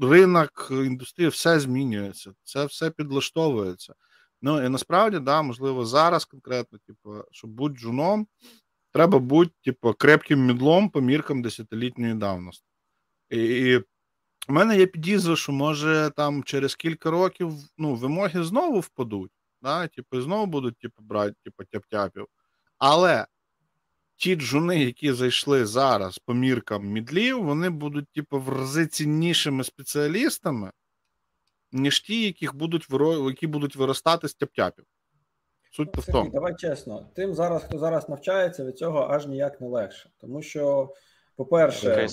ринок, індустрія, все змінюється, це все підлаштовується. Ну і насправді, да, можливо, зараз конкретно, типу, щоб бути джуном, треба бути, типу, крепким мідлом по міркам десятилітньої давності. І, і у мене є підізва, що може там через кілька років ну, вимоги знову впадуть, да, типу, знову будуть типу, брати типу, тяп-тяпів. Але ті джуни, які зайшли зараз по міркам мідлів, вони будуть, типу, в рази ціннішими спеціалістами, ніж ті, яких будуть які будуть виростати з тяп-тяпів. Суть ну, в тому. Давай чесно, тим зараз, хто зараз навчається, від цього аж ніяк не легше. Тому що, по-перше,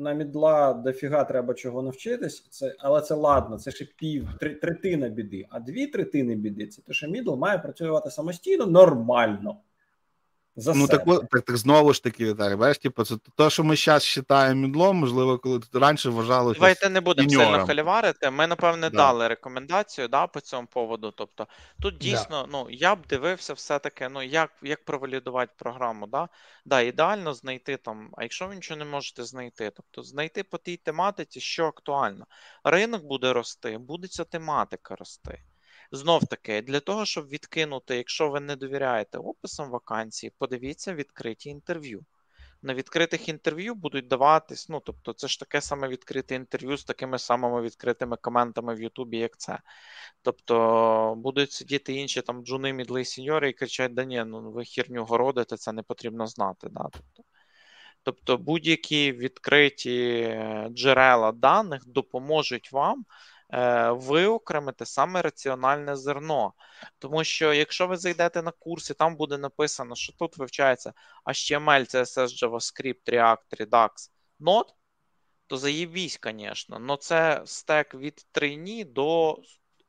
на, мідла дофіга треба чого навчитись, це, але це ладно, це ще пів три, третина біди. А дві третини біди це те, що мідл має працювати самостійно нормально. За ну себе. так, так так знову ж таки, так, бачиш, типу, це те, що ми зараз вважаємо мідлом, можливо, коли раніше вважали. Давайте не будемо сильно халіварити. Ми, напевне, да. дали рекомендацію да, по цьому поводу. Тобто, тут дійсно, да. ну я б дивився, все-таки, ну як як провалідувати програму. Да? Да, Ідеально знайти там, а якщо ви нічого не можете знайти, тобто знайти по тій тематиці, що актуально. Ринок буде рости, буде ця тематика рости. Знов таки, для того, щоб відкинути, якщо ви не довіряєте описам вакансії, подивіться відкриті інтерв'ю. На відкритих інтерв'ю будуть даватись, ну тобто, це ж таке саме відкрите інтерв'ю з такими самими відкритими коментами в Ютубі, як це. Тобто будуть сидіти інші там джуни, мідли, сіньори і кричать: да ні, ну ви хірню городите, це не потрібно знати. Да? Тобто, тобто будь-які відкриті джерела даних допоможуть вам Е, виокремити саме раціональне зерно. Тому що якщо ви зайдете на курс і там буде написано, що тут вивчається HTML, CSS, JavaScript, React, Redux, Node, то заєбісь, звісно, але це стек від трейні до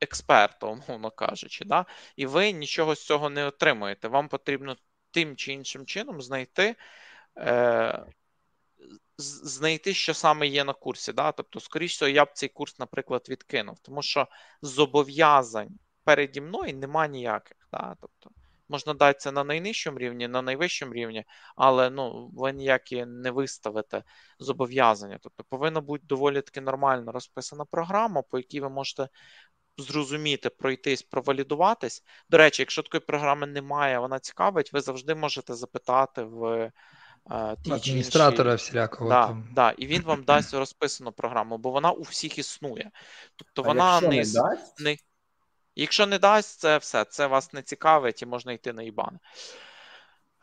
експерта, (laughs) умовно кажучи, да? і ви нічого з цього не отримуєте. Вам потрібно тим чи іншим чином знайти е, знайти, що саме є на курсі. Да? Тобто, скоріш всього, я б цей курс, наприклад, відкинув, тому що зобов'язань переді мною нема ніяких. Да? Тобто, Можна дати це на найнижчому рівні, на найвищому рівні, але ну, ви ніякі не виставите зобов'язання. Тобто повинна бути доволі таки нормально розписана програма, по якій ви можете зрозуміти, пройтись, провалідуватись. До речі, якщо такої програми немає, вона цікавить, ви завжди можете запитати в ті адміністратора інші... всілякого. Да, там. Да, І він вам дасть розписану програму, бо вона у всіх існує. Тобто вона якщо не, не дасть? Не... Якщо не дасть, це все. Це вас не цікавить і можна йти на ібан.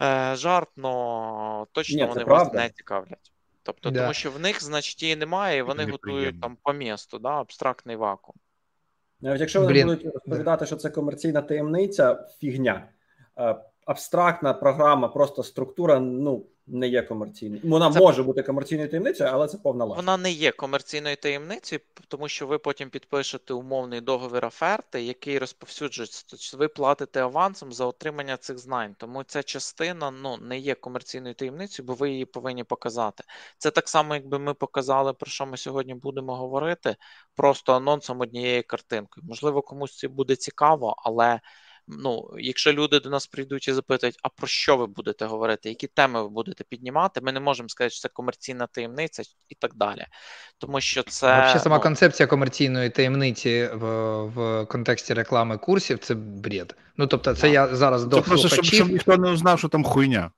Е, Жарт, но точно Ні, вони вас не цікавлять. Тобто, да. тому що в них значить її немає, і вони Це готують там по місту, да, абстрактний вакуум. Навіть якщо вони Блін. будуть розповідати, що це комерційна таємниця, фігня. Абстрактна програма, просто структура, ну не є комерційною. Вона це... може бути комерційною таємницею, але це повна лажа. Вона не є комерційною таємницею, тому що ви потім підпишете умовний договір оферти, який розповсюджується. Тобто ви платите авансом за отримання цих знань. Тому ця частина ну не є комерційною таємницею, бо ви її повинні показати. Це так само, якби ми показали, про що ми сьогодні будемо говорити, просто анонсом однієї картинки. Можливо, комусь це буде цікаво, але ну, якщо люди до нас прийдуть і запитують, а про що ви будете говорити, які теми ви будете піднімати, ми не можемо сказати, що це комерційна таємниця і так далі. Тому що це Взагалі сама ну, концепція комерційної таємниці в в контексті реклами курсів це бред. Ну тобто, це да. я зараз до це просто, щоб, щоб ніхто не узнав, що там хуйня.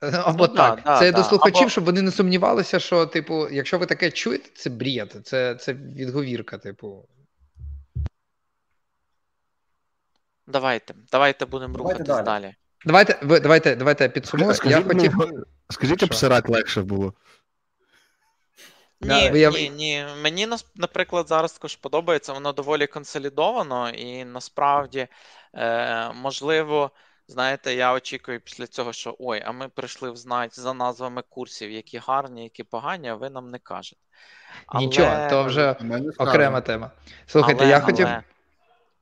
Або ну, так, да, це да, до слухачів, або... щоб вони не сумнівалися, що, типу, якщо ви таке чуєте, це бред, це це відговірка, типу. Давайте, давайте будемо рухатись далі. далі. Давайте ви давайте, давайте підсумуємо. Я хотів... Скажіть, обсирати легше було. Ні, я... ні, ні. Мені наприклад, зараз також подобається, воно доволі консолідовано, і насправді, е, можливо, знаєте, я очікую після цього, що ой, а ми прийшли взнати за назвами курсів, які гарні, які погані, а ви нам не кажете. Але... Нічого, то вже окрема тема. Слухайте, але, я хотів. Але...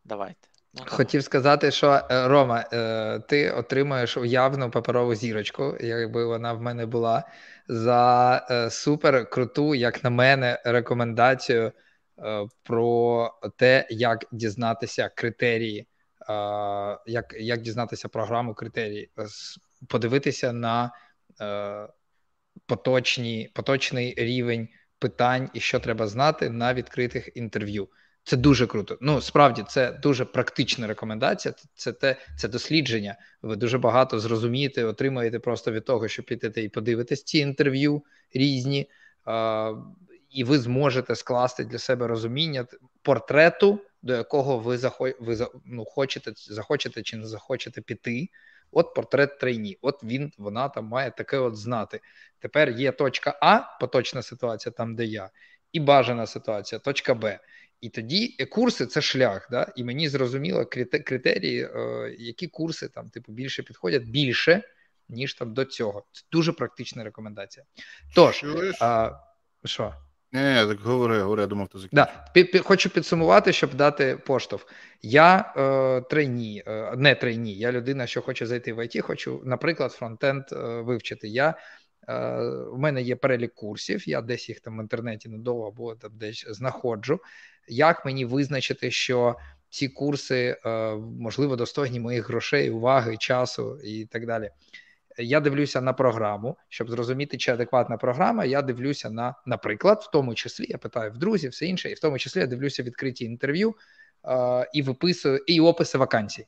Давайте. Хотів сказати, що е, Рома, е, ти отримаєш уявну паперову зірочку, якби вона в мене була, за е, супер круту, як на мене, рекомендацію про те, як дізнатися критерії, як як дізнатися програму критерії, подивитися на поточні, поточний рівень питань і що треба знати на відкритих інтерв'ю. Це дуже круто. Ну справді це дуже практична рекомендація. Це те, це дослідження. Ви дуже багато зрозумієте, отримаєте просто від того, що підете і подивитесь ці інтерв'ю різні, а, і ви зможете скласти для себе розуміння портрету, до якого ви захо... ви ну, хочете захочете чи не захочете піти. От портрет трейні, от він вона там має таке от знати. Тепер є точка А, поточна ситуація, там де я, і бажана ситуація, точка Б. І тоді е, курси це шлях. Да? І мені зрозуміло критерії, е, які курси там типу більше підходять більше, ніж там до цього. Це дуже практична рекомендація. Тож, а, що? Ні, так говори, говори, я думав, ти закінчив. Да. Хочу підсумувати, щоб дати поштовх. Я е, трейні, е, не трейні, я людина, що хоче зайти в ІТ, хочу, наприклад, фронтенд е, вивчити. Я Е, в мене є перелік курсів, я десь їх там в інтернеті надовго або там десь знаходжу. Як мені визначити, що ці курси е, можливо достойні моїх грошей, уваги, часу і так далі? Я дивлюся на програму, щоб зрозуміти, чи адекватна програма. Я дивлюся на, наприклад, в тому числі я питаю в друзів, все інше, і в тому числі я дивлюся відкриті інтерв'ю е, і виписую і описи вакансій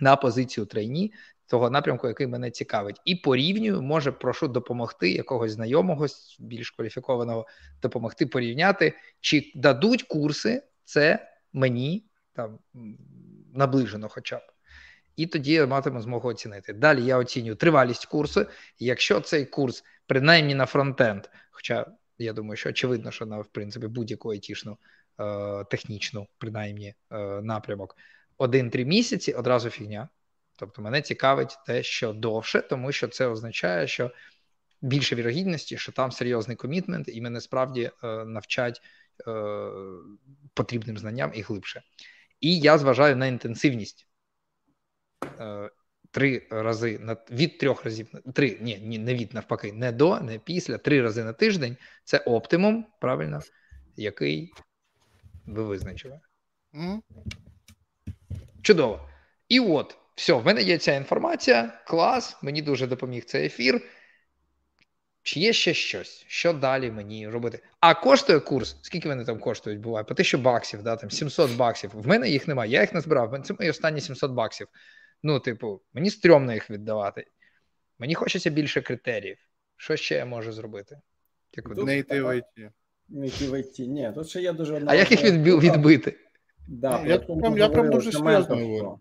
на позицію трейні того напрямку, який мене цікавить, і порівнюю, може, прошу допомогти якогось знайомого, більш кваліфікованого, допомогти порівняти, чи дадуть курси це мені там наближено, хоча б. І тоді я матиму змогу оцінити. Далі я оцінюю тривалість курсу. Якщо цей курс, принаймні на фронтенд, хоча я думаю, що очевидно, що на в принципі будь-яку айтішну е, технічну, принаймні, е, напрямок, один-три місяці одразу фігня. Тобто мене цікавить те, що довше, тому що це означає, що більше вірогідності, що там серйозний комітмент, і мене справді е, навчать е, потрібним знанням і глибше. І я зважаю на інтенсивність. Е, Три рази на від трьох разів три, ні, ні, не від навпаки, не до, не після, три рази на тиждень це оптимум, правильно, який ви визначили. Mm. Чудово. І от все, в мене є ця інформація, клас, мені дуже допоміг цей ефір. Чи є ще щось? Що далі мені робити? А коштує курс? Скільки вони там коштують? Буває? По 1000 баксів, да, там 700 баксів. В мене їх немає, я їх не збирав. Це мої останні 700 баксів. Ну, типу, мені стрьомно їх віддавати. Мені хочеться більше критеріїв. Що ще я можу зробити? Як не йти в ІТ. Не йти в ІТ. Ні, тут ще є дуже. А як їх відбити? Да, я, я, я прям дуже серйозно говорю.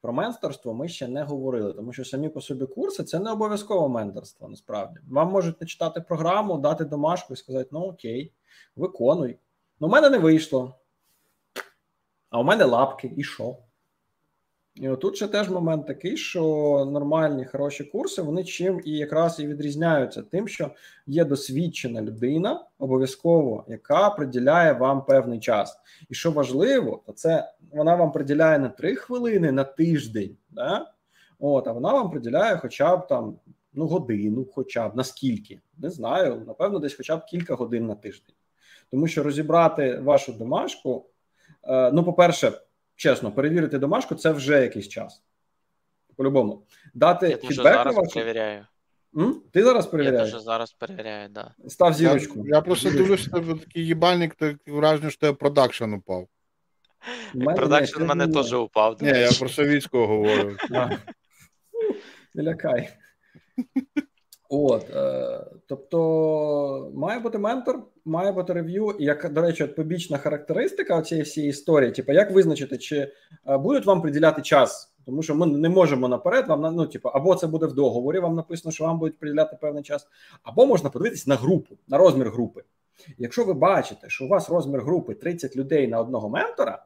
Про менторство ми ще не говорили, тому що самі по собі курси це не обов'язково менторство. Насправді вам можуть начитати програму, дати домашку і сказати: ну окей, виконуй. Ну, у мене не вийшло. А у мене лапки, і що? І отут ще теж момент такий, що нормальні хороші курси вони чим і якраз і відрізняються тим, що є досвідчена людина, обов'язково, яка приділяє вам певний час. І що важливо, то це вона вам приділяє не три хвилини на тиждень, да? От, а вона вам приділяє хоча б там ну, годину, хоча б наскільки. Не знаю, напевно, десь хоча б кілька годин на тиждень. Тому що розібрати вашу домашку, е, ну, по-перше, чесно, перевірити домашку це вже якийсь час. По-любому. Дати Я фідбек зараз вашу... перевіряю. М? Ти зараз перевіряєш? Я теж зараз перевіряю, да. Став зірочку. Я, я просто дивлюся, що такий їбальник, так враження, що тебе продакшн упав. Продакшн мене теж упав. Ні, я про совітського говорю. (laughs) Не лякай. От, е, тобто має бути ментор, має бути рев'ю, і як, до речі, от побічна характеристика цієї всієї історії, типу, як визначити, чи е, будуть вам приділяти час, тому що ми не можемо наперед вам ну, типу, або це буде в договорі, вам написано, що вам будуть приділяти певний час, або можна подивитися на групу, на розмір групи. Якщо ви бачите, що у вас розмір групи 30 людей на одного ментора,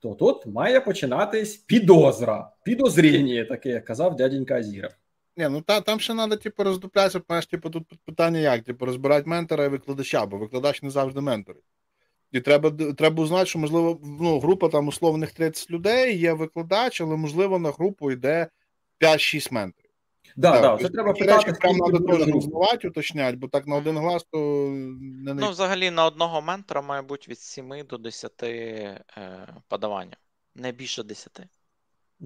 то тут має починатись підозра, підозріння, таке, як казав дяденька Азіров. Ні, ну та там ще треба, типу, роздуплятися, знаєш, типу, тут питання як? Типу, розбирати ментора і викладача, бо викладач не завжди менторить. І треба треба узнати, що, можливо, ну, група там условних 30 людей, є викладач, але, можливо, на групу йде 5-6 менторів. Да, Так, да, тобто це треба такі питати, речі прям треба теж груп. узнавати, уточняти, бо так на один глаз то не Ну, взагалі, на одного ментора має бути від 7 до 10 е, подавання. Не більше 10.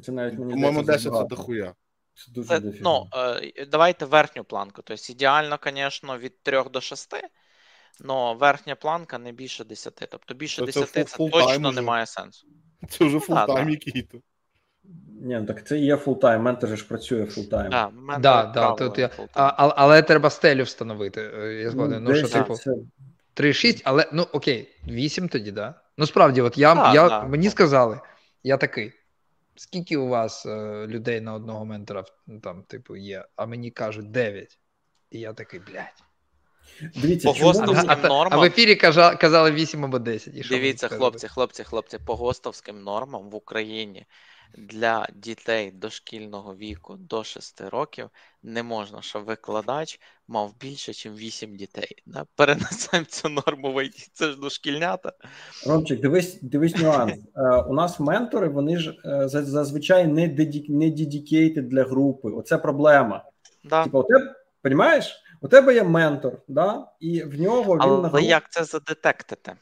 Це навіть мені По-моєму, 10 це дохуя. Це дуже Це, ну, е, давайте верхню планку. Тобто ідеально, звісно, від 3 до 6, але верхня планка не більше 10. Тобто більше це 10 це, full- full-time точно уже. немає сенсу. Це вже Ну, да, full-time який то. Ні, ну так це і є full-time, ментор ж працює full-time. Да, Да, да, тут я, а, а- але треба стелю встановити. е, Я згоден. Ну, що, типу, 3-6, але ну окей, 8 тоді, да. Ну справді, от я, Да, я да. мені сказали, я такий. Скільки у вас е, людей на одного ментора ну, там, типу, є, а мені кажуть 9. І я такий, блядь. Дивіться, По чому ГОСТу А, а, Там та- норма. а в ефірі казали, казали 8 або 10. І що Дивіться, хлопці, хлопці, хлопці, по ГОСТовським нормам в Україні для дітей дошкільного віку до 6 років не можна, щоб викладач мав більше, ніж 8 дітей. Да? Перенесемо цю норму в IT, це ж дошкільнята. Ромчик, дивись, дивись нюанс. Е, у нас ментори, вони ж е, зазвичай не деді- не dedicated для групи. Оце проблема. Да. Типа, у тебе, розумієш, у тебе є ментор, да? і в нього він Але групу, як це задетектити?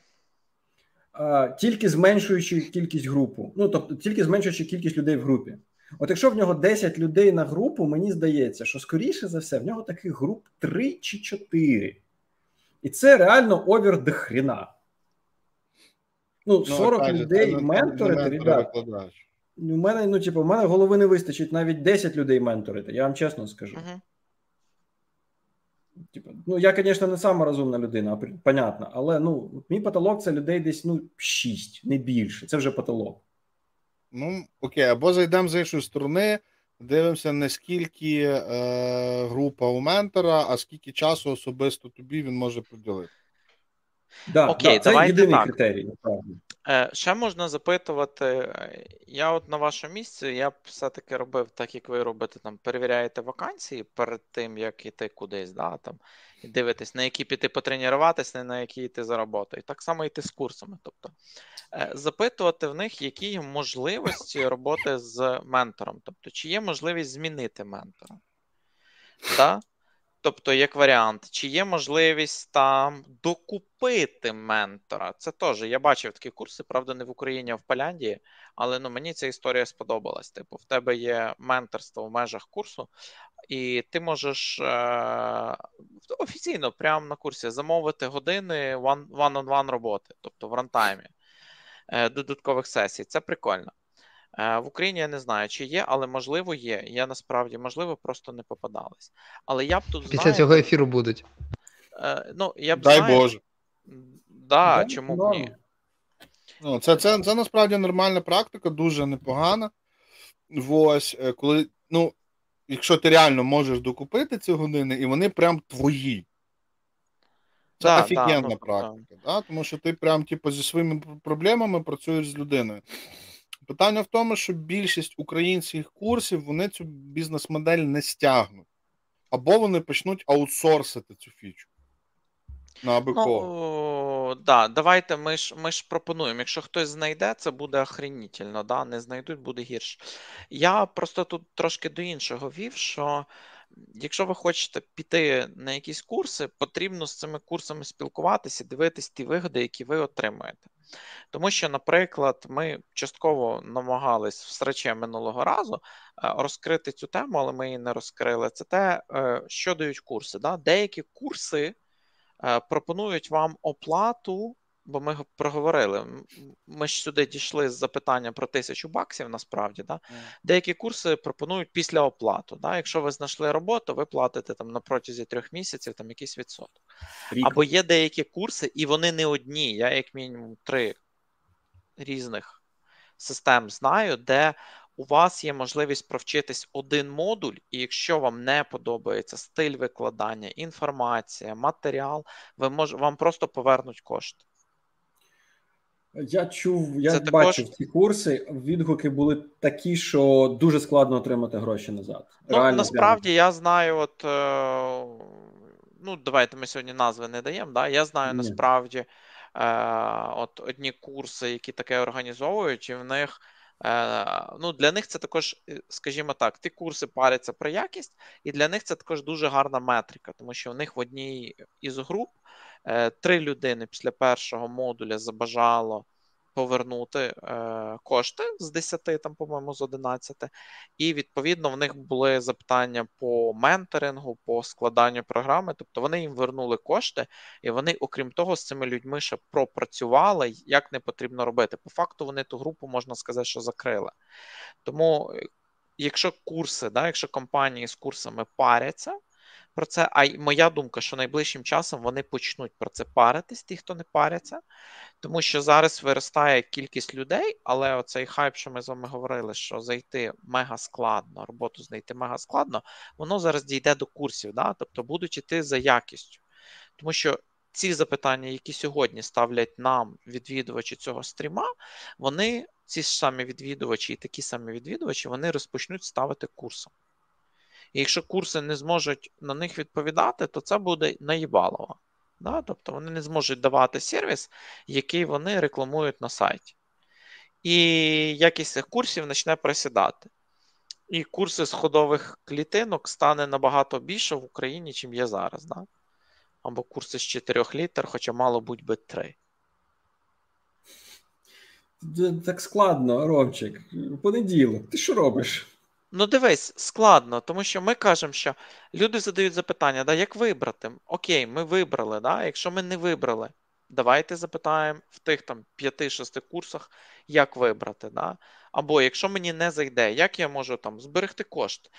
Тільки зменшуючи кількість групу. Ну, тобто, тільки зменшуючи кількість людей в групі. От якщо в нього 10 людей на групу, мені здається, що скоріше за все, в нього таких груп 3 чи 4. І це реально овер до хрена. Ну, 40 опять же, людей це менторити, ребят. У мене, ну, типу, в мене голови не вистачить навіть 10 людей менторити, я вам чесно скажу. Угу. Типу, ну, я, звісно, не сама розумна людина, а, понятно, але ну, мій потолок це людей десь ну, 6, не більше. Це вже потолок. Ну, окей, або зайдемо з іншої сторони, дивимося, не скільки е, група у ментора, а скільки часу особисто тобі він може приділити. Да, Окей, да, це давайте єдиний так. критерій, насправді. Е, ще можна запитувати. е, Я от на вашому місці, я б все-таки робив так, як ви робите, там перевіряєте вакансії перед тим, як іти кудись, да, там, і дивитесь, на які піти потренуватись, не на які йти за роботою. Так само йти з курсами. Тобто е, запитувати в них, які є можливості роботи з ментором, тобто, чи є можливість змінити ментора. Да? Тобто, як варіант, чи є можливість там докупити ментора? Це теж я бачив такі курси, правда, не в Україні, а в Поляндії, але ну мені ця історія сподобалась. Типу, в тебе є менторство в межах курсу, і ти можеш е- офіційно прямо на курсі замовити години one- one-on-one роботи, тобто в рантаймі е- додаткових сесій. Це прикольно. Е, В Україні я не знаю, чи є, але можливо є. Я насправді можливо просто не попадалась. Але я б тут Після знаєте, цього ефіру будуть. е, ну я б Дай знаєте, Боже. Да, Да, чому б ні? Ну, це, це, це насправді нормальна практика, дуже непогана. Ось, е, коли, ну, якщо ти реально можеш докупити ці години, і вони прям твої. Це Да, да, офігенна ну, практика, да? тому що ти прям типу, зі своїми проблемами працюєш з людиною. Питання в тому, що більшість українських курсів вони цю бізнес-модель не стягнуть, або вони почнуть аутсорсити цю фічу. На. Ну, да, давайте ми ж, ми ж пропонуємо. Якщо хтось знайде, це буде охренітельно, да? не знайдуть, буде гірше. Я просто тут трошки до іншого вів, що якщо ви хочете піти на якісь курси, потрібно з цими курсами спілкуватися, дивитись ті вигоди, які ви отримуєте. Тому що, наприклад, ми частково намагались в сраче минулого разу е, розкрити цю тему, але ми її не розкрили. Це те, е, що дають курси. Да? Деякі курси е, пропонують вам оплату, бо ми проговорили. Ми ж сюди дійшли з запитання про тисячу баксів, насправді. Да? Деякі курси пропонують після оплату. Да? Якщо ви знайшли роботу, ви платите там на протязі трьох місяців там якийсь відсоток. Рік. Або є деякі курси, і вони не одні. Я як мінімум три різних систем знаю, де у вас є можливість провчитись один модуль, і якщо вам не подобається стиль викладання, інформація, матеріал, ви мож, вам просто повернуть кошти. Я чув, я Це також- ці курси. Відгуки були такі, що дуже складно отримати гроші назад. Ну, Реально, насправді я знаю, от е, ну давайте ми сьогодні назви не даємо. Да? Я знаю Ні. насправді е, от одні курси, які таке організовують, і в них ну, Для них це також, е, скажімо так, ті курси паряться про якість, і для них це також дуже гарна метрика, тому що у них в одній із груп е, три людини після першого модуля забажало повернути е, кошти з 10, там, по-моєму, з 11. І відповідно в них були запитання по менторингу, по складанню програми. Тобто вони їм вернули кошти, і вони, окрім того, з цими людьми ще пропрацювали, як не потрібно робити. По факту вони ту групу можна сказати, що закрили. Тому, е, якщо курси, да, якщо компанії з курсами паряться. Про це, а й моя думка, що найближчим часом вони почнуть про це паритись, ті, хто не паряться, тому що зараз виростає кількість людей, але оцей хайп, що ми з вами говорили, що зайти мега складно, роботу знайти мега складно, воно зараз дійде до курсів, да? тобто будуть іти за якістю. Тому що ці запитання, які сьогодні ставлять нам відвідувачі цього стріма, вони, ці ж самі відвідувачі і такі самі відвідувачі, вони розпочнуть ставити курсом. І якщо курси не зможуть на них відповідати, то це буде наїбалово. Да? Тобто вони не зможуть давати сервіс, який вони рекламують на сайті. І якість цих курсів почне просідати. І курси з ходових клітинок стане набагато більше в Україні, чим є зараз. Да? Або курси з 4 літр, хоча мало бути би 3. Так складно, Ромчик. Понеділок, ти що робиш? Ну, дивись, складно, тому що ми кажемо, що люди задають запитання, да, як вибрати? Окей, ми вибрали, да? якщо ми не вибрали, давайте запитаємо в тих там 5-6 курсах, як вибрати. Да? Або якщо мені не зайде, як я можу там зберегти кошти?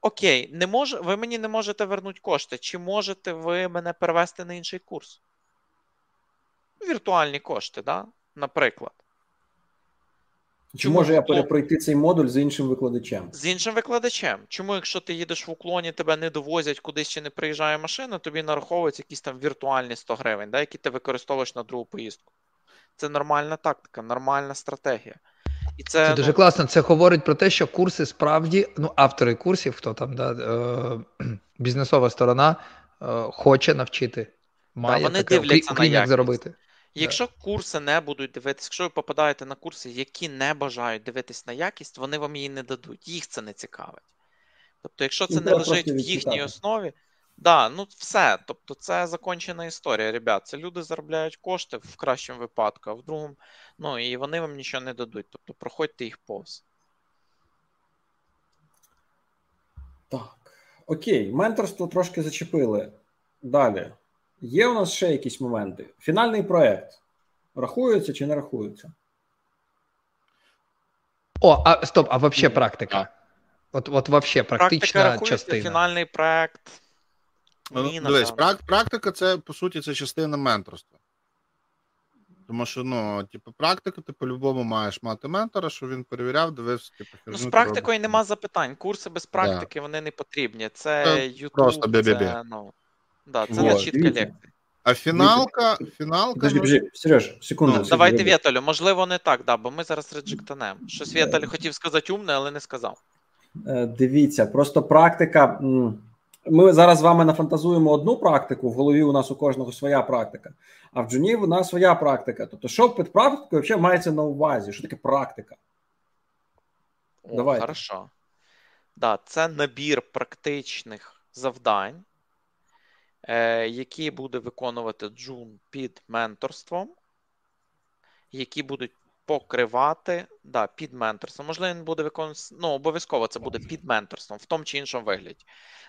Окей, не мож... ви мені не можете вернути кошти, чи можете ви мене перевести на інший курс? Віртуальні кошти, да? наприклад. Чи можу я перепройти цей модуль з іншим викладачем? З іншим викладачем. Чому, якщо ти їдеш в уклоні, тебе не довозять кудись чи не приїжджає машина, тобі нараховуються якісь там віртуальні 100 гривень, да, які ти використовуєш на другу поїздку. Це нормальна тактика, нормальна стратегія. І Це це дуже ну... класно. Це говорить про те, що курси справді, ну, автори курсів, хто там, да, е, бізнесова сторона, е, хоче навчити. Має да, вони таке, дивляться крім, на як заробити. Якщо курси не будуть дивитися, якщо ви попадаєте на курси, які не бажають дивитись на якість, вони вам її не дадуть. Їх це не цікавить. Тобто, якщо це не лежить в їхній основі, да, ну все. Тобто, це закончена історія, ребят. Це люди заробляють кошти в кращому випадку, а в другому, ну і вони вам нічого не дадуть. Тобто, проходьте їх повз. Так. Окей, менторство трошки зачепили. Далі. Є у нас ще якісь моменти. Фінальний проект рахується чи не рахується? О, а стоп, а вообще практика. От от вообще практична Практика частина. Фінальний проект. Ну, Ні, Дивись, прак, практика це, по суті, це частина менторства. Тому що, ну, типу, практика, ти по-любому маєш мати ментора, що він перевіряв, дивився, типу, Ну, з практикою нема запитань. Курси без практики да. вони не потрібні. Це YouTube, просто це, ну, Да, це вот. чітка лекція. А фіналка, фіналка. Подожди, подожди, Сереж, секунду. Ну, давайте Вєталю, можливо, не так, да, бо ми зараз реджектанемо. Щось Вєталь хотів сказати умне, але не сказав. Е, дивіться, просто практика. Ми зараз з вами нафантазуємо одну практику, в голові у нас у кожного своя практика, а в джуні у нас своя практика. Тобто, що під практикою взагалі мається на увазі? Що таке практика? О, Давайте. Хорошо. Да, Це набір практичних завдань, які буде виконувати Джун під менторством, які будуть покривати да, під менторством. Можливо, він буде виконувати, ну, обов'язково це буде під менторством, в тому чи іншому вигляді,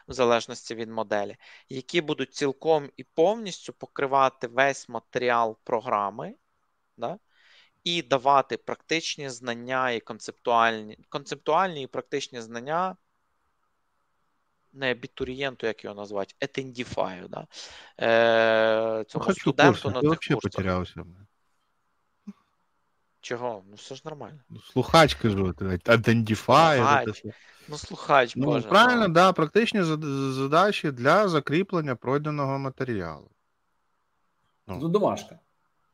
в залежності від моделі, які будуть цілком і повністю покривати весь матеріал програми. Да? І давати практичні знання і концептуальні концептуальні і практичні знання не абітурієнту, як його назвати, етендіфаю, да? Е, цьому Хочу студенту курси. на тих курсах. потерявся. Чого? Ну все ж нормально. Ну, слухач кажу, Identify. Ну, слухач, ну, Боже. Правильно, так, да, практичні задачі для закріплення пройденого матеріалу. Ну, ну домашка.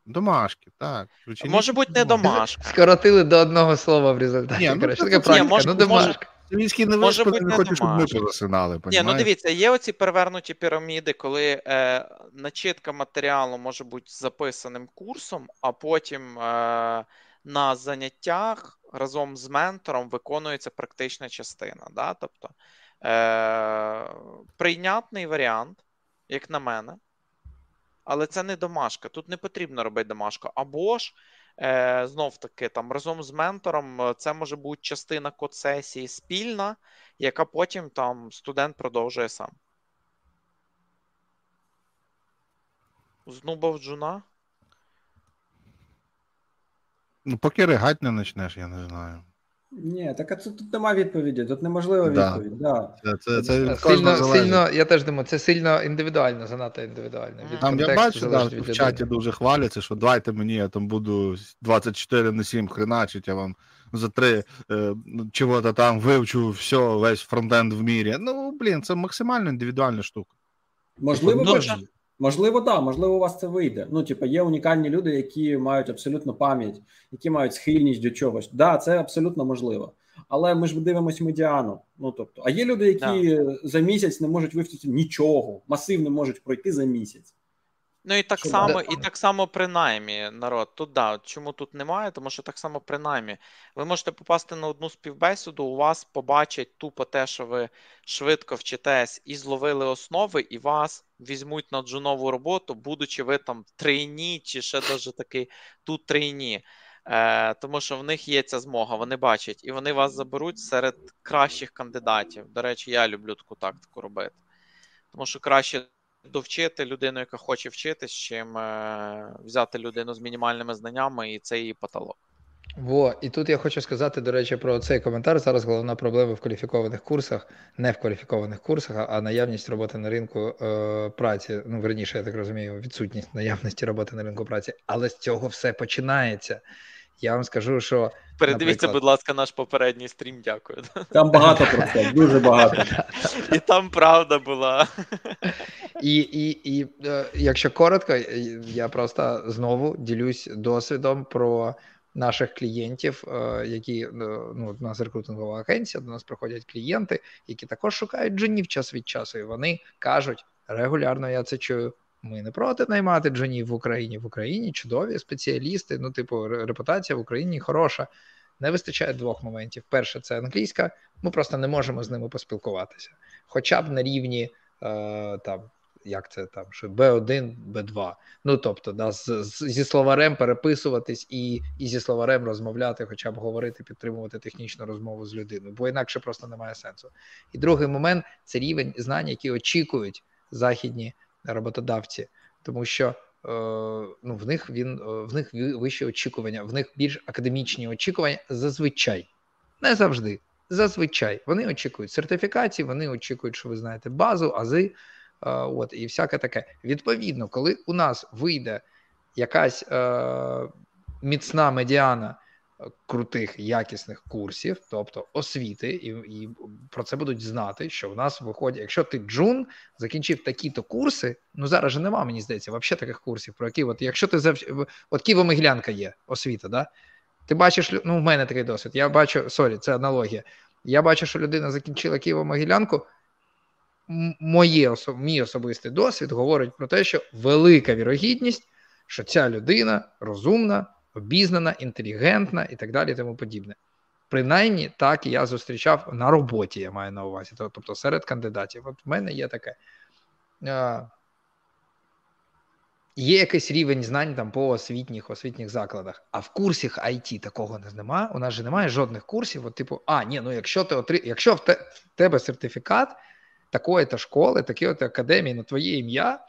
Домашки, так. Ученик... Може бути не домашка. Скоротили до одного слова в результаті. Ні, ну, Що таке практика? Ні, може, ну, домашка. Він не Може бути не хоче, щоб ми позасинали. Ні, ну дивіться, є оці перевернуті піраміди, коли е, начитка матеріалу може бути записаним курсом, а потім е, на заняттях разом з ментором виконується практична частина. Да? Тобто е- прийнятний варіант, як на мене, але це не домашка. Тут не потрібно робити домашку. Або ж е, знов таки там разом з ментором е, це може бути частина код сесії спільна, яка потім там студент продовжує сам. Знубав джуна? Ну, поки ригать не почнеш, я не знаю. Ні, так а тут, тут немає відповіді, тут неможлива Да. відповідь. Да. Це, це, це Сильно, сильно, я теж думаю, це сильно індивідуально, занадто індивідуально. Від Там я бачу, да, від в людини. чаті дуже хваляться, що давайте мені, я там буду 24 на 7 хреначить, я вам за три е, ну, чого-то там вивчу все, весь фронтенд в мірі. Ну, блін, це максимально індивідуальна штука. Можливо, Ну, ви- це- можливо, да, можливо, у вас це вийде. Ну, типу, є унікальні люди, які мають абсолютно пам'ять, які мають схильність до чогось. Да, це абсолютно можливо. Але ми ж дивимося медіану. Ну тобто, а є люди, які за місяць не можуть вивчити нічого, масив не можуть пройти за місяць. Ну і так само, і так само при наймі, народ. Тут да, чому тут немає, тому що так само при наймі. Ви можете попасти на одну співбесіду, у вас побачать тупо те, що ви швидко вчитесь і зловили основи, і вас візьмуть на джунову роботу, будучи ви там трейні, чи ще даже такий тут трейні. Е, тому що в них є ця змога, вони бачать, і вони вас заберуть серед кращих кандидатів. До речі, я люблю таку тактику робити. Тому що краще довчити людину, яка хоче вчитись, чим е, взяти людину з мінімальними знаннями, і це її потолок. Во, і тут я хочу сказати, до речі, про цей коментар. Зараз головна проблема в кваліфікованих курсах, не в кваліфікованих курсах, а- наявність роботи на ринку е, праці. Ну, верніше, я так розумію, відсутність наявності роботи на ринку праці. Але з цього все починається. Я вам скажу, що Передивіться, будь ласка, наш попередній стрім, дякую. Там багато про це, дуже багато. (laughs) І там правда була. І, і, і е, якщо коротко, е, я просто знову ділюсь досвідом про наших клієнтів, е, які ну, у нас рекрутингова агенція, до нас приходять клієнти, які також шукають джунів час від часу, і вони кажуть регулярно, я це чую. Ми не проти наймати джунів в Україні. В Україні чудові спеціалісти. Ну, типу, репутація в Україні хороша. Не вистачає двох моментів. Перше, це англійська. Ми просто не можемо з ними поспілкуватися, хоча б на рівні е, там як це там, що B1, B2. Ну тобто, да, з, з, зі словарем переписуватись і, і зі словарем розмовляти, хоча б говорити, підтримувати технічну розмову з людиною, бо інакше просто немає сенсу. І другий момент це рівень знань, які очікують західні роботодавці, тому що. е, Ну, в них він е, в них вищі очікування, в них більш академічні очікування зазвичай, не завжди. Зазвичай вони очікують сертифікації, вони очікують, що ви знаєте базу, ази, Е, От і всяке таке. Відповідно, коли у нас вийде якась е, міцна медіана крутих якісних курсів, тобто освіти, і, і про це будуть знати, що в нас виходять, якщо ти джун закінчив такі-то курси, ну зараз же нема, мені здається, взагалі таких курсів, про які от якщо ти зав... от Києво-Могилянка є освіта, да? Ти бачиш, ну в мене такий досвід. Я бачу, сорі, це аналогія. Я бачу, що людина закінчила Києво-Могилянку. Моє мій особистий досвід говорить про те, що велика вірогідність, що ця людина розумна, обізнана, інтелігентна і так далі, і тому подібне. Принаймні, так я зустрічав на роботі, я маю на увазі, тобто серед кандидатів. От в мене є таке. Е, Є якийсь рівень знань там по освітніх освітніх закладах, а в курсах IT такого не немає. У нас же немає жодних курсів. От, типу, а ні, ну якщо ти отри... якщо в, те... в тебе сертифікат такої то школи, такої то академії на твоє ім'я,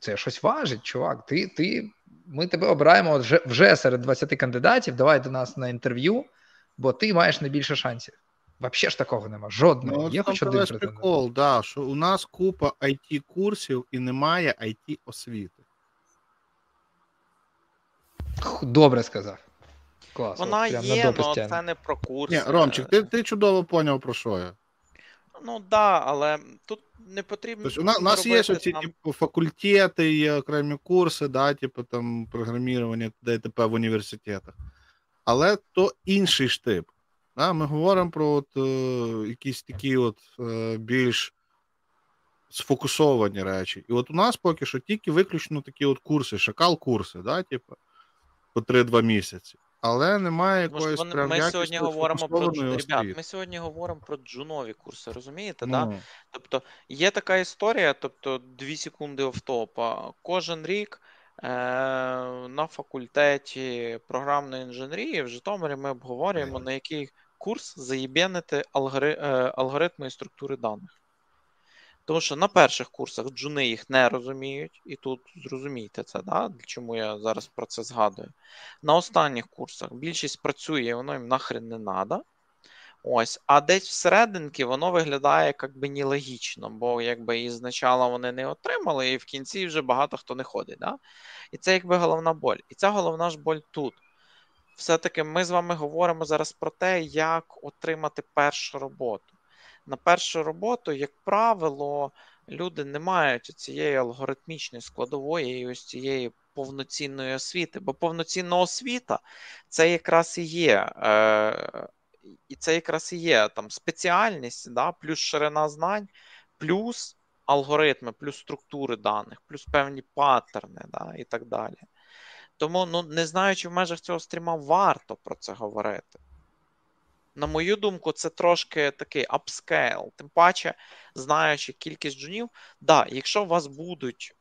це щось важить, чувак. Ти, ти, ми тебе обираємо вже, вже серед 20 кандидатів. Давай до нас на інтерв'ю, бо ти маєш найбільше шансів. Взагалі ж такого нема. Жодного. Ну, Є от хоч один прикол, да, що у нас купа it курсів і немає it освіти. Добре сказав. Клас. Вона от прям є, але це не про курс. Ні, Ромчик, ти, ти чудово поняв про що я. Ну так, да, але тут не потрібно. Тобто, у нас, у нас є оці там- типу, факультети, є окремі курси, да, типу там програмірування ДТП в університетах. Але то інший штип. Да? Ми говоримо про от, е, якісь такі от, е, більш сфокусовані речі. І от у нас поки що тільки виключно такі от курси, шакал-курси, да, типу, по 3-2 місяці. Але немає Тому що якоїсь вони, прям ми сьогодні говоримо про сфокусованої ребят, освіти. ми сьогодні говоримо про джунові курси, розумієте? Да? Ну, Тобто є така історія, тобто дві секунди офтопа. Кожен рік е, на факультеті програмної інженерії в Житомирі ми обговорюємо, на який курс заєбенити алгори, е, алгоритми і структури даних. Тому що на перших курсах джуни їх не розуміють, і тут зрозумійте це, да? чому я зараз про це згадую. На останніх курсах більшість працює, воно їм нахрен не треба. Ось, а десь всерединки воно виглядає як би нелогічно, бо якби і спочатку вони не отримали, і в кінці вже багато хто не ходить. Да? І це якби головна боль. І ця головна ж боль тут. Все-таки ми з вами говоримо зараз про те, як отримати першу роботу. На першу роботу, як правило, люди не мають цієї алгоритмічної складової і ось цієї повноцінної освіти, бо повноцінна освіта це якраз і є. Е, і це якраз і є там спеціальність, да, плюс ширина знань, плюс алгоритми, плюс структури даних, плюс певні паттерни, да, і так далі. Тому, ну, не знаючи в межах цього стріма, варто про це говорити. На мою думку, це трошки такий upscale. Тим паче, знаючи кількість джунів, да, якщо у вас будуть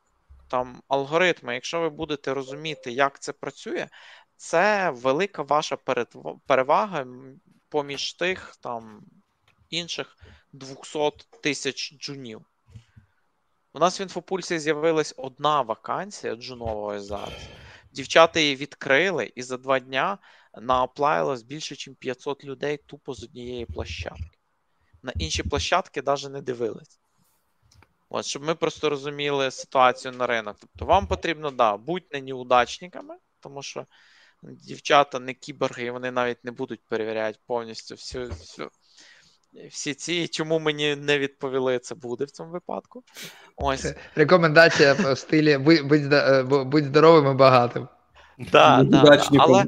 там алгоритми, якщо ви будете розуміти, як це працює, це велика ваша перевага поміж тих там інших 200 тисяч джунів. У нас в інфопульсі з'явилась одна вакансія джунової зараз. Дівчата її відкрили, і за два дня нааплавилось більше, ніж 500 людей тупо з однієї площадки. На інші площадки навіть не дивились. От, щоб ми просто розуміли ситуацію на ринок. Тобто, вам потрібно, да, будьте неудачниками, тому що дівчата не кіборги, і вони навіть не будуть перевіряти повністю всю, всю, всі ці. Чому мені не відповіли, це буде в цьому випадку. Ось. Рекомендація в стилі будь, е, будь здоровим і багатим. Да, да, да. Але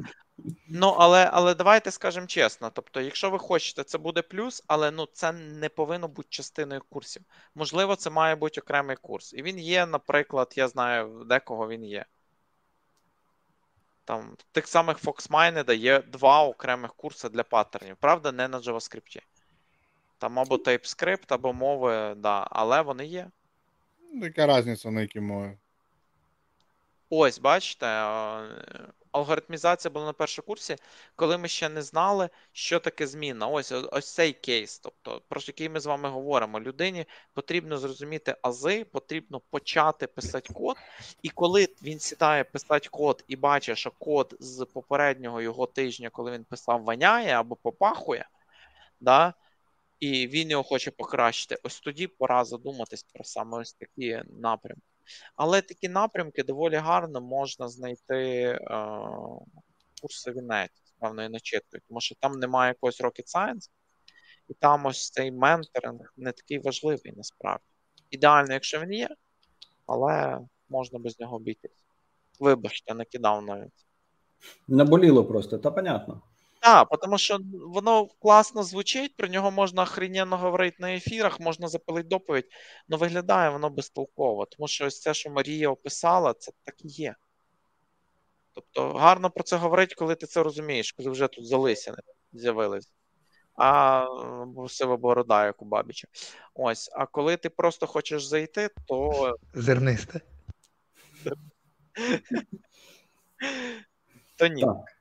ну, але, але давайте скажемо чесно. Тобто, якщо ви хочете, це буде плюс, але ну, це не повинно бути частиною курсів. Можливо, це має бути окремий курс. І він є, наприклад, я знаю, декого він є. Там тих самих FoxMine дає два окремих курси для паттернів. Правда, не на JavaScript. Там або TypeScript, або мови, да, але вони є. Ну, яка різниця на які мови? Ось, бачите, алгоритмізація була на першому курсі, коли ми ще не знали, що таке зміна. Ось ось цей кейс, тобто про який ми з вами говоримо. Людині потрібно зрозуміти ази, потрібно почати писати код. І коли він сідає писати код і бачить, що код з попереднього його тижня, коли він писав, воняє або попахує, да, і він його хоче покращити, ось тоді пора задуматись про саме ось такі напрямки. Але такі напрямки доволі гарно можна знайти е, курси в з певною начиткою, тому що там немає якогось rocket science, і там ось цей менторинг не такий важливий насправді. Ідеально, якщо він є, але можна без нього обійтись. Вибачте, накидав навіть. Наболіло просто, та понятно. Так, тому що воно класно звучить, про нього можна охрененно говорити на ефірах, можна запилити доповідь, але виглядає воно безтолково. Тому що ось це, що Марія описала, це так і є. Тобто гарно про це говорити, коли ти це розумієш, коли вже тут залисяни з'явились. А сива борода, як у Бабіча. Ось, а коли ти просто хочеш зайти, то. Зернисте. То ні. Так.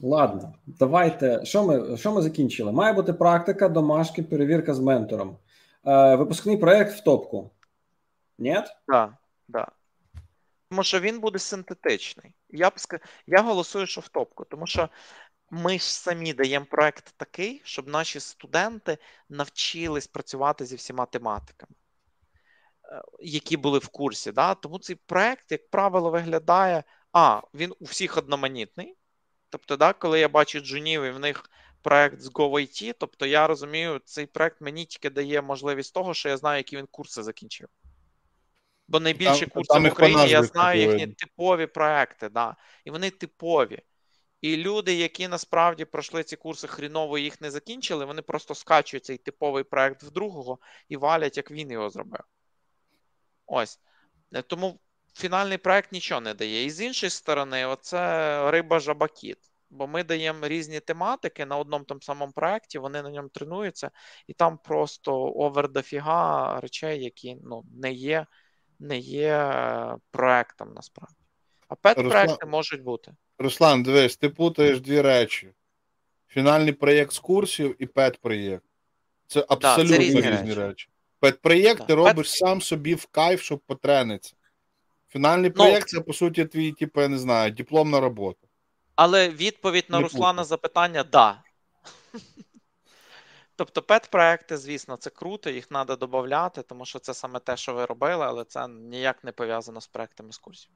Ладно, давайте. Що ми що ми закінчили? Має бути практика, домашки, перевірка з ментором. Е, Випускний проєкт в топку. Ні? Так, да, да. Тому що він буде синтетичний. Я б я голосую, що в топку, тому що ми ж самі даємо проект такий, щоб наші студенти навчились працювати зі всіма тематиками, е, які були в курсі. Да? Тому цей проект, як правило, виглядає: а, він у всіх одноманітний. Тобто, да, коли я бачу джунів і в них проект з GoIT, тобто я розумію, цей проект мені тільки дає можливість того, що я знаю, які він курси закінчив. Бо найбільші там, курси там в Україні я знаю їхні типові проекти, да, і вони типові. І люди, які насправді пройшли ці курси хріново і їх не закінчили, вони просто скачують цей типовий проект в другого і валять, як він його зробив. Ось. Тому фінальний проект нічого не дає. І з іншої сторони, оце риба жабакіт. Бо ми даємо різні тематики на одному тому самому проєкті, вони на ньому тренуються, і там просто over дофіга речей, які ну, не є не є проектом насправді. А пет-проекти Руслан... можуть бути. Руслан, дивись, ти путаєш дві речі: фінальний проєкт з курсів і пет-проєкт. Це абсолютно да, це різні, різні речі. речі. Пет-проєкт да. ти робиш Пет... сам собі в кайф, щоб потренитися. Фінальний ну, проєкт це, по суті, твій, типу, я не знаю, дипломна робота. Але відповідь на не Руслана путаю. запитання да. (laughs) Тобто, пет-проекти, звісно, це круто, їх треба додати, тому що це саме те, що ви робили, але це ніяк не пов'язано з проектами з курсів.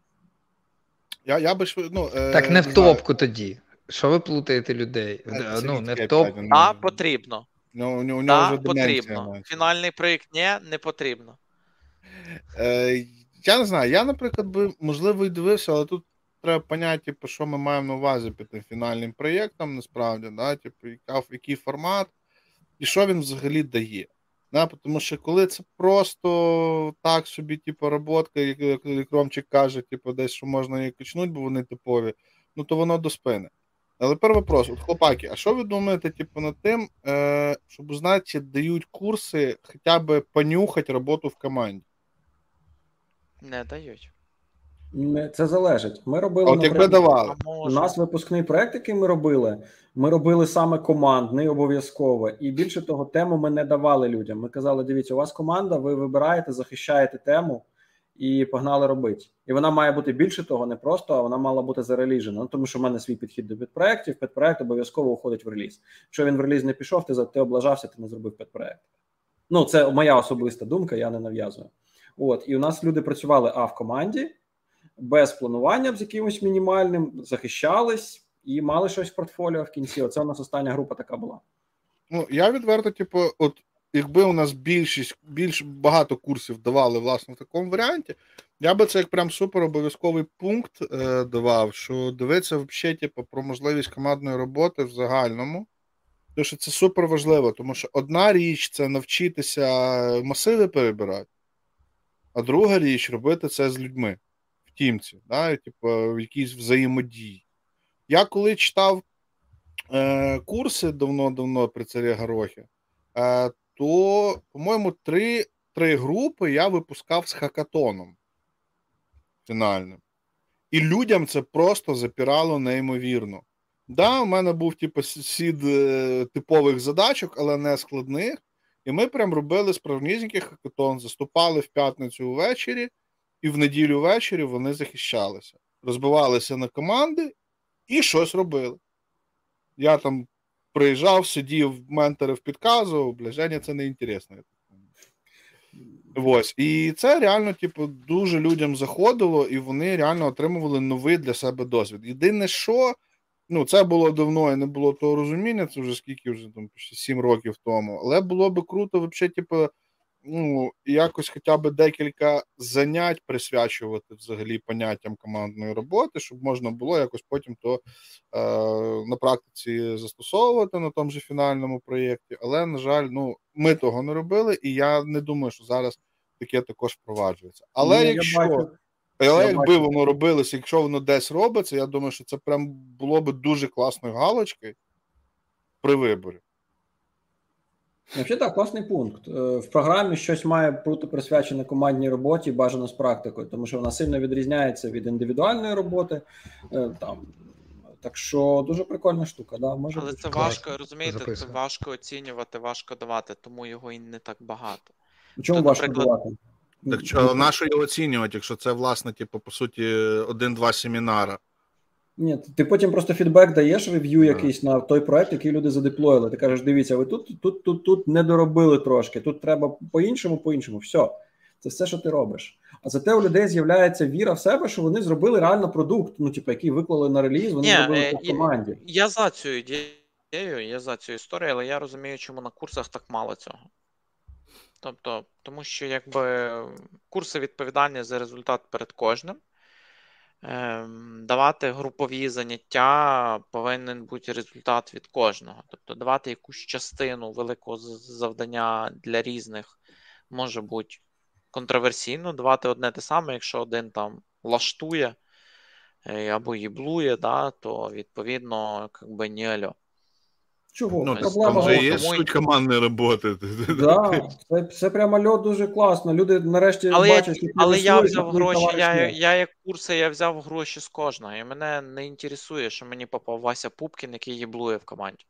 Я я би ну, е, Так не в топку тоді. Що ви плутаєте людей? Це ну, не в топ. А, потрібно. Ну, у нього да, вже потрібно. Фінальний проєкт ні, не потрібно. Е, Я не знаю. Я, наприклад, би, можливо, і дивився, але тут треба поняти, типу, що ми маємо на увазі під тим фінальним проєктом, насправді, да? типу, який формат і що він взагалі дає. Да? Тому що коли це просто так собі, типу, роботка, як Ромчик каже, типу, десь що можна її качнути, бо вони типові, ну то воно до спини. Але перший вопрос, от хлопаки, а що ви думаєте, типу, над тим, е, щоб узнати, чи дають курси хоча б понюхати роботу в команді? Не дають. Це залежить. Ми робили От якби давали. У нас випускний проект, який ми робили. Ми робили саме командний обов'язково, і більше того, тему ми не давали людям. Ми казали: дивіться, у вас команда, ви вибираєте, захищаєте тему і погнали робити. І вона має бути більше того, не просто, а вона мала бути зареліжена. Ну, тому що в мене свій підхід до підпроєктів. Підпроєкт обов'язково уходить в реліз. Якщо він в реліз не пішов, ти ти облажався, ти не зробив підпроєкт. Ну, це моя особиста думка, я не нав'язую. От, і у нас люди працювали а в команді без планування з якимось мінімальним, захищались і мали щось в портфоліо в кінці. Оце у нас остання група така була. Ну я відверто, типу, от якби у нас більшість більш багато курсів давали власне в такому варіанті, я би це як прям супер обов'язковий пункт е, давав, що дивиться взагалі, типу, про можливість командної роботи в загальному. Тому що це супер важливо, тому що одна річ це навчитися масиви перебирати, а друга річ робити це з людьми в тімці, да, типу, в якійсь взаємодії. Я коли читав е, курси давно-давно при царі Горохі, е, то, по-моєму, три три групи я випускав з хакатоном фінальним. І людям це просто запірало неймовірно. Да, у мене був типу, сід е, типових задачок, але не складних. І ми прям робили справнісінький хакатон, заступали в п'ятницю ввечері, і в неділю ввечері вони захищалися, розбивалися на команди і щось робили. Я там приїжджав, сидів, менторив, підказував, бля, Женя, це не інтересно. Ось. І це реально, типу, дуже людям заходило, і вони реально отримували новий для себе досвід. Єдине, що ну, це було давно і не було того розуміння, це вже скільки вже там 7 років тому. Але було би круто, взагалі, типу, ну, якось хоча б декілька занять присвячувати взагалі поняттям командної роботи, щоб можна було якось потім то е, на практиці застосовувати на тому же фінальному проєкті. Але, на жаль, ну, ми того не робили, і я не думаю, що зараз таке також впроваджується. Але Ні, якщо. Бачу... Але якби воно робилося, якщо воно десь робиться, я думаю, що це прям було б дуже класною галочкою при виборі. Взагалі так, класний пункт. Е, в програмі щось має бути присвячене командній роботі, бажано з практикою, тому що вона сильно відрізняється від індивідуальної роботи. Е, там. Так що дуже прикольна штука. Да, може Але це важко, розумієте, Записано. це важко оцінювати, важко давати, тому його і не так багато. Чому То, важко наприклад... давати? Так що на що його оцінювати, якщо це, власне, типу, по суті, один-два семінари? Ні, ти потім просто фідбек даєш рев'ю якийсь на той проект, який люди задеплоїли. Ти кажеш, дивіться, ви тут, тут, тут, тут не доробили трошки. Тут треба по-іншому, по-іншому. Все, це все, що ти робиш. А зате у людей з'являється віра в себе, що вони зробили реально продукт. Ну, типу, який виклали на реліз, вони Ні, зробили е, в команді. Я за цю ідею, я за цю історію, але я розумію, чому на курсах так мало цього. Тобто, тому що якби курси відповідальні за результат перед кожним. Ем, давати групові заняття повинен бути результат від кожного. Тобто давати якусь частину великого завдання для різних може бути контроверсійно, давати одне те саме, якщо один там лаштує, е, або їблує, да, то відповідно, якби не альо. Чого? Ну, Проблема там же є тому- суть командної роботи. (laughs) Да, це, це прямо льот дуже класно. Люди нарешті Але, бачать, що але я взяв гроші, я, я як курси, я взяв гроші з кожного, і мене не інтересує, що мені попав Вася Пупкін, який їблує в команді.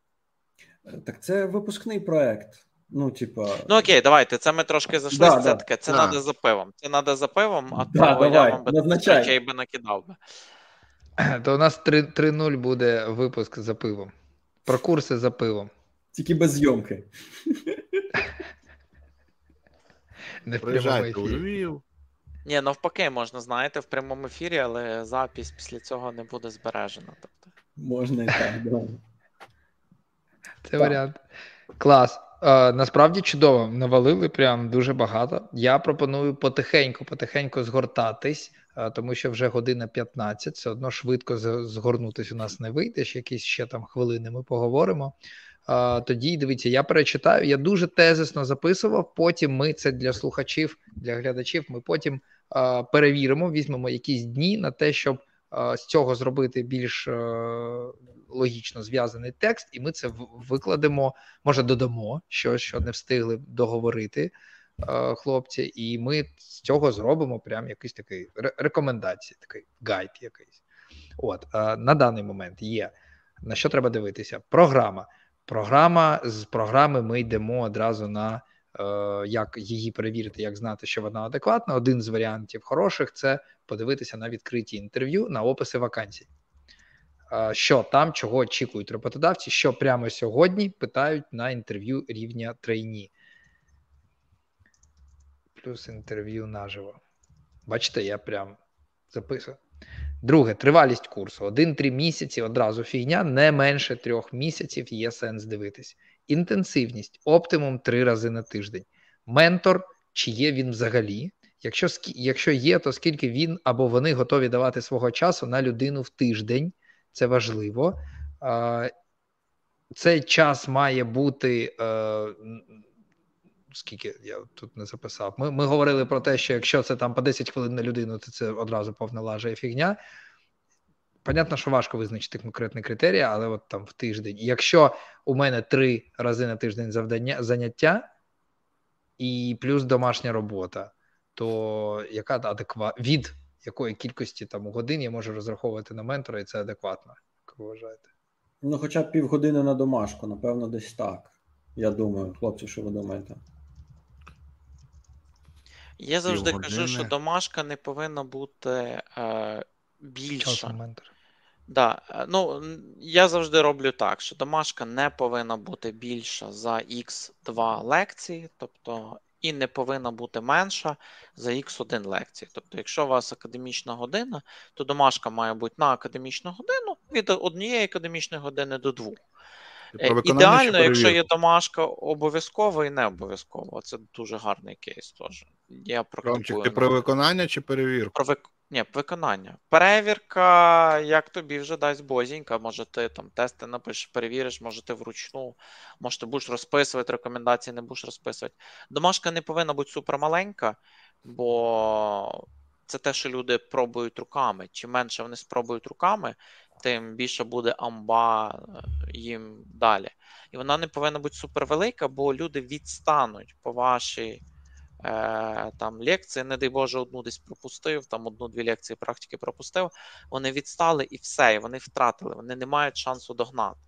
Так це випускний проект. Ну, типа. Ну окей, давайте. Це ми трошки зайшли. Да, це да. таке, це Да. треба за пивом. Це треба за пивом, а Да, то я вам би би накидав би. То у нас 3 3-0 буде випуск за пивом. Про курси за пивом. Тільки без зйомки. (laughs) Не в прямому Приїжджайте у ефірі. Львів. Ні, навпаки, можна, знаєте, в прямому ефірі, але запись після цього не буде збережена. Тобто. Можна і так, да. (laughs) Це Так. варіант. Клас. Е, насправді чудово. Навалили прям дуже багато. Я пропоную потихеньку, потихеньку згортатись, тому що вже година 15. Все одно швидко згорнутись у нас не вийде. Ще якісь ще там хвилини ми поговоримо. Тоді дивіться, я перечитаю. Я дуже тезисно записував. Потім ми це для слухачів, для глядачів. Ми потім перевіримо, візьмемо якісь дні на те, щоб з цього зробити більш е, логічно зв'язаний текст, і ми це викладемо, може, додамо щось, що не встигли договорити хлопці, і ми з цього зробимо прям якийсь такий ре- рекомендації, такий гайд якийсь. От е, на даний момент є. На що треба дивитися? Програма. Програма з програми ми йдемо одразу на е, як її перевірити, як знати, що вона адекватна. Один з варіантів хороших це подивитися на відкриті інтерв'ю на описи вакансій. Е, Що там, чого очікують роботодавці, що прямо сьогодні питають на інтерв'ю рівня трейні. Плюс інтерв'ю наживо. Бачите, я прям записую. Друге, тривалість курсу. Один-три місяці одразу фігня, не менше трьох місяців є сенс дивитись. Інтенсивність оптимум три рази на тиждень. Ментор, чи є він взагалі? Якщо, якщо є, то скільки він або вони готові давати свого часу на людину в тиждень, це важливо. Цей час має бути. Скільки я тут не записав. Ми, ми говорили про те, що якщо це там по 10 хвилин на людину, то це одразу повна лажа і фігня. Понятно, що важко визначити конкретний критерій, але от там в тиждень. Якщо у мене три рази на тиждень завдання заняття і плюс домашня робота, то яка адекват від якої кількості там годин я можу розраховувати на ментора, і це адекватно, як ви вважаєте? Ну, хоча б півгодини на домашку, напевно, десь так. Я думаю, хлопці, що ви думаєте? Я завжди кажу, що домашка не повинна бути е, більша. Да, е, ну я завжди роблю так, що домашка не повинна бути більша за X2 лекції, тобто і не повинна бути менша за X1 лекції. Тобто, якщо у вас академічна година, то домашка має бути на академічну годину від однієї академічної години до двох. Про Е, Ідеально, якщо є домашка обов'язково і не обов'язково. Це дуже гарний кейс теж. Я практикую. ти про виконання чи перевірку? про вик... Ні, виконання. Перевірка, як тобі вже дасть бозінька, може ти там тести напишеш, перевіриш, може ти вручну, може ти будеш розписувати рекомендації, не будеш розписувати. Домашка не повинна бути супермаленька, бо це те, що люди пробують руками. Чим менше вони спробують руками, тим більше буде амба е, їм далі. І вона не повинна бути супервелика, бо люди відстануть по вашій е, там лекції, не дай Боже, одну десь пропустив, там одну-дві лекції практики пропустив. Вони відстали і все, і вони втратили, вони не мають шансу догнати.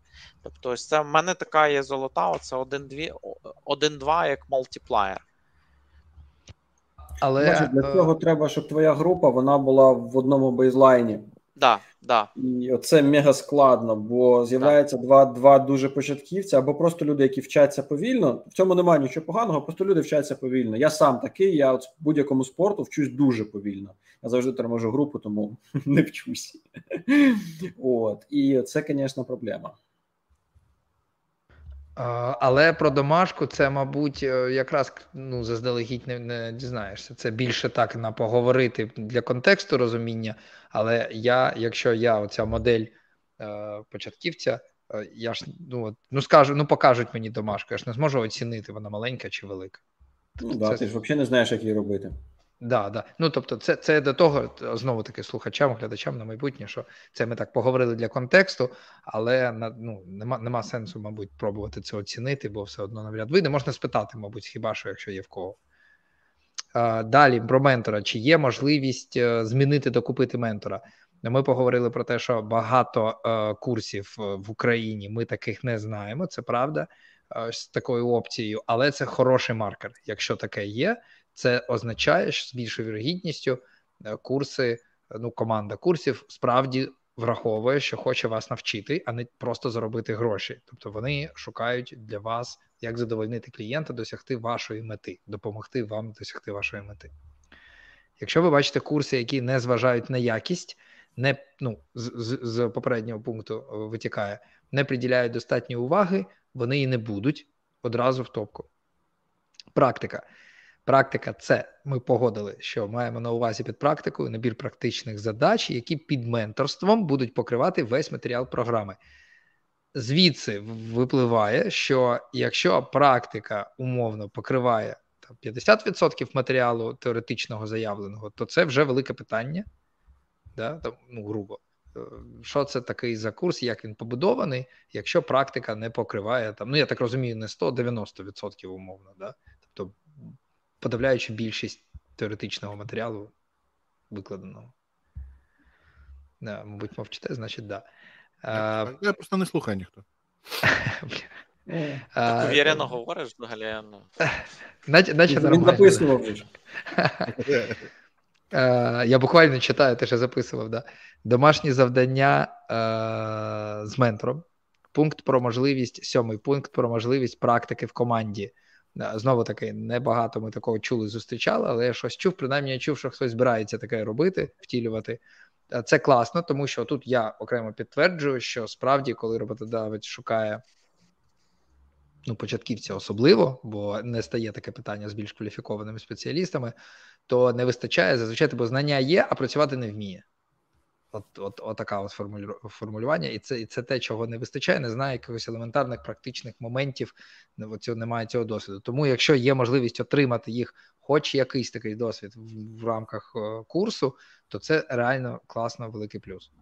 Тобто, це в мене така є золота, оце 1-2 як мультиплеєр. Але Бачиш, для е, цього треба, щоб твоя група вона була в одному бейзлайні. Да, да. І оце мега складно, бо з'являється два, два дуже початківця, або просто люди, які вчаться повільно. В цьому немає нічого поганого, просто люди вчаться повільно. Я сам такий, я от в будь-якому спорту вчусь дуже повільно. Я завжди торможу групу, тому (laughs) не вчусь. От. І це, звісно, проблема. Але про домашку це, мабуть, е, якраз ну, заздалегідь не, не дізнаєшся. Це більше так на поговорити для контексту розуміння. Але я, якщо я оця модель е, початківця, е, я ж ну, от, ну скажу, ну покажуть мені домашку, я ж не зможу оцінити, вона маленька чи велика. Ну, да, Це- ти ж взагалі не знаєш, як її робити. Да, да. Ну тобто, це це до того знову таки слухачам, глядачам на майбутнє, що це ми так поговорили для контексту, але ну, нема нема сенсу, мабуть, пробувати це оцінити, бо все одно навряд вийде. Можна спитати, мабуть, хіба що, якщо є в кого. А, Далі про ментора. Чи є можливість е, змінити докупити ментора? Ми поговорили про те, що багато е, курсів е, в Україні ми таких не знаємо. Це правда е, з такою опцією, але це хороший маркер. Якщо таке є, це означає, що з більшою вірогідністю е, курси, ну команда курсів справді враховує, що хоче вас навчити, а не просто заробити гроші. Тобто вони шукають для вас, як задовольнити клієнта, досягти вашої мети, допомогти вам досягти вашої мети. Якщо ви бачите курси, які не зважають на якість, не ну з, з, з попереднього пункту е, витікає, не приділяють достатньо уваги, вони і не будуть одразу в топку. Практика. Практика це ми погодили, що маємо на увазі під практикою набір практичних задач, які під менторством будуть покривати весь матеріал програми. Звідси випливає, що якщо практика умовно покриває там, 50% матеріалу теоретичного заявленого, то це вже велике питання, да, там, ну, грубо. Е, що це такий за курс, як він побудований, якщо практика не покриває там, ну я так розумію, не 190% умовно, да? тобто подавляючи більшість теоретичного матеріалу викладеного. Да, Мабуть, мовчите, значить, да. А, Я просто не слухаю ніхто. (laughs) Так Уверено говориш взагалі. Ну. (laughs) Наче, записував вже. (laughs) Я буквально читаю, те, що записував. Да. Домашні завдання е, з ментором. Пункт про можливість, сьомий пункт про можливість практики в команді. Знову таки, небагато ми такого чули, зустрічали, але я щось чув. Принаймні, я чув, що хтось збирається таке робити, втілювати. Це класно, тому що тут я окремо підтверджую, що справді, коли роботодавець шукає ну, початківця особливо, бо не стає таке питання з більш кваліфікованими спеціалістами, то не вистачає зазвичай, бо знання є, а працювати не вміє. От от, от така от формулювання, і це і це те, чого не вистачає, не знає якихось елементарних практичних моментів, цього, немає цього досвіду. Тому, якщо є можливість отримати їх, хоч якийсь такий досвід в, в рамках е, курсу, то це реально класно, великий плюс.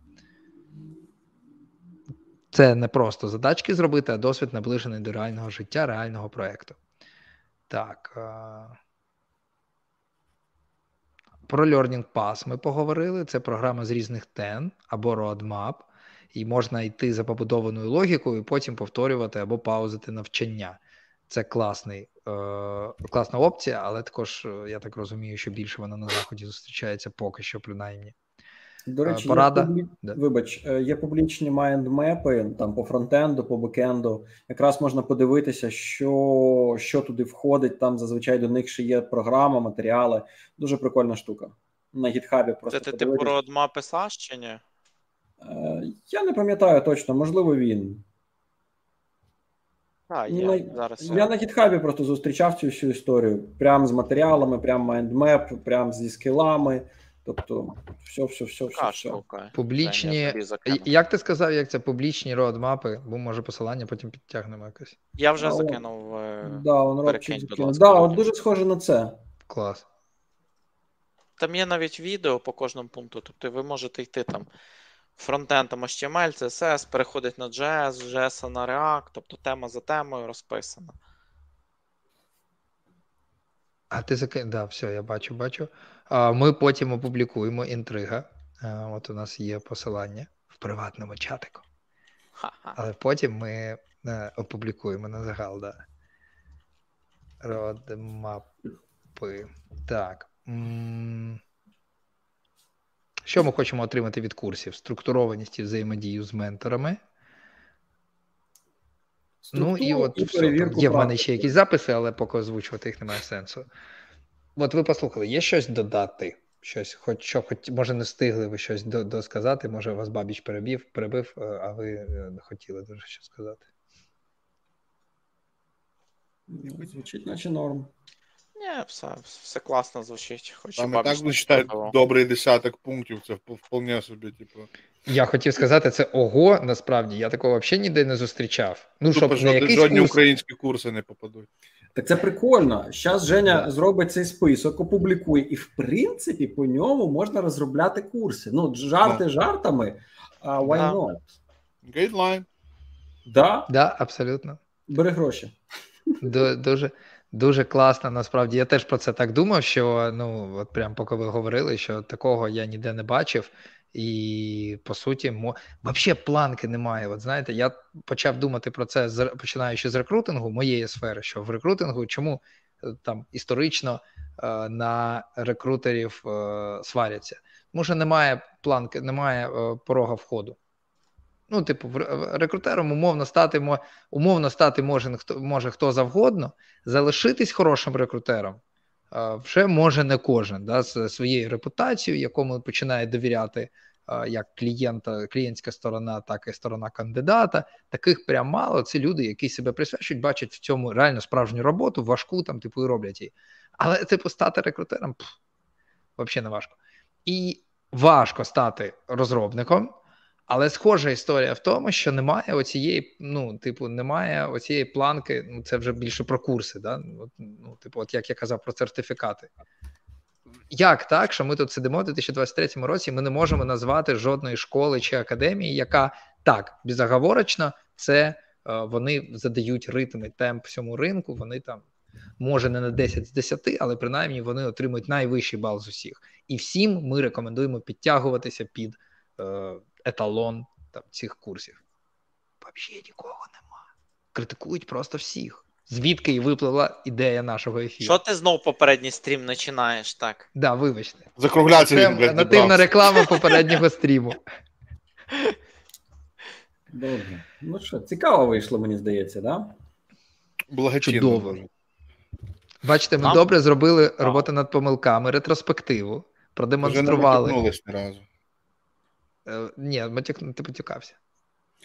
Це не просто задачки зробити, а досвід наближений до реального життя, реального проєкту. Так. Про Learning Pass ми поговорили. Це програма з різних тен або roadmap, і можна йти за побудованою логікою, і потім повторювати або паузити навчання. Це класний, е, класна опція, але також е, я так розумію, що більше вона на заході зустрічається поки що, принаймні. До речі, Порада. Є публі... да. вибач, е, є публічні майндмепи там по фронтенду, по бекенду. Якраз можна подивитися, що що туди входить. Там зазвичай до них ще є програма, матеріали. Дуже прикольна штука. На гітхабі просто. Це ти типу родма писаш чи ні? Е, я не пам'ятаю точно, можливо, він. А, є. На, Зараз я на гітхабі просто зустрічав цю всю історію. Прям з матеріалами, прям майндмеп, прям зі скілами. Тобто, все, все, все, все. все. Публічні. Як ти сказав, як це публічні родмапи, бо може посилання потім підтягнемо якось. Я вже а, закинув. Е, да, он перекинь, Да, от дуже схоже на це. Клас. Там є навіть відео по кожному пункту. Тобто ви можете йти там фронтендом HTML, CSS, переходить на JS, JS на React, тобто тема за темою розписана. А ти закинь, да, все, я бачу, бачу. Ми потім опублікуємо інтрига. От у нас є посилання в приватному чатику. Але потім ми е, опублікуємо на загал, да. Родмапи. Так. Що ми хочемо отримати від курсів? Структурованість і взаємодію з менторами. ну і от і все. Є в мене ще якісь записи, але поки озвучувати їх немає сенсу. От ви послухали, є щось додати? Щось, хоч що, хоч може не встигли ви щось досказати, може вас бабіч перебив, перебив, е, а ви не хотіли дуже що сказати. Звучить, наче норм. Ні, все все класно звучить. Хоч Там і так звучить добрий десяток пунктів, це вполне собі, типу. Я хотів сказати, це ого, насправді, я такого взагалі ніде не зустрічав. Ну, щоб не якийсь Жодні курс... українські курси не попадуть. Так це прикольно. Зараз Женя зробить цей список, опублікує, і в принципі по ньому можна розробляти курси. Ну, жарти жартами, а why Да. not? Гейдлайн. Да, Да, абсолютно. бери гроші. Дуже, дуже класно. Насправді я теж про це так думав, що ну от прям поки ви говорили, що такого я ніде не бачив. І по суті, мо... взагалі планки немає. От знаєте, я почав думати про це починаючи з рекрутингу моєї сфери, що в рекрутингу чому е, там історично е, на рекрутерів е, сваряться? Тому що немає планки, немає порога входу. Ну, типу, рекрутером умовно стати умовно стати може хто може хто завгодно, залишитись хорошим рекрутером вже може не кожен да, з своєю репутацією, якому починає довіряти е, як клієнта, клієнтська сторона, так і сторона кандидата. Таких прям мало. Це люди, які себе присвячують, бачать в цьому реально справжню роботу, важку там, типу, і роблять її. Але, типу, стати рекрутером взагалі не важко. І важко стати розробником. Але схожа історія в тому, що немає оцієї, ну, типу, немає оцієї планки, ну це вже більше про курси, да? От, ну, типу, от як я казав про сертифікати. Як так, що ми тут сидимо в 2023 році, ми не можемо назвати жодної школи чи академії, яка так, безоговорочно, це е, вони задають ритм і темп всьому ринку, вони там, може, не на 10 з 10, але принаймні вони отримують найвищий бал з усіх. І всім ми рекомендуємо підтягуватися під е, еталон там, цих курсів. Взагалі нікого нема. Критикують просто всіх. Звідки і випливла ідея нашого ефіру? Що ти знов попередній стрім починаєш так? Да, вибачте. Закруглятися Це він, блядь, нативна реклама попереднього стріму. Добре. Ну що, цікаво вийшло, мені здається, да? Благочинно. Чудово. Бачите, ми Нам- добре зробили роботу над помилками, ретроспективу, Вже не продемонстрували. ні разу. Е, Ні, матюк, ти потюкався.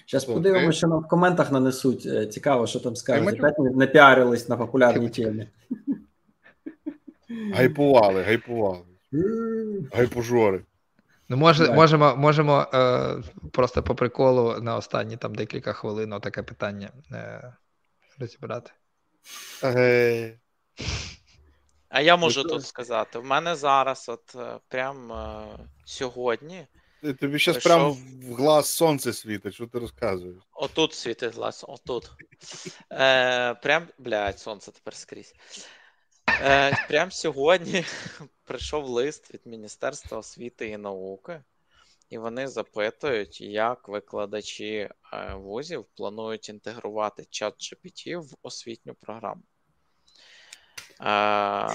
Зараз подивимося, що нам в коментах нанесуть. Е, Цікаво, що там скажуть. Опять не напіарились на популярній темі. Гайпували, гайпували. Гайпужори. Ну, може, можемо, можемо е, просто по приколу на останні там декілька хвилин таке питання е, розібрати. Ей. А я можу Ну, тут сказати: в мене зараз, от е, прям е, сьогодні, Тобі зараз прям в глаз сонце світить, що ти розказуєш? отут світить глаз, отут. Е, прям, блядь, сонце тепер скрізь. Е, прям сьогодні (laughs) прийшов лист від Міністерства освіти і науки, і вони запитують, як викладачі е, вузів планують інтегрувати чат GPT в освітню програму. Е,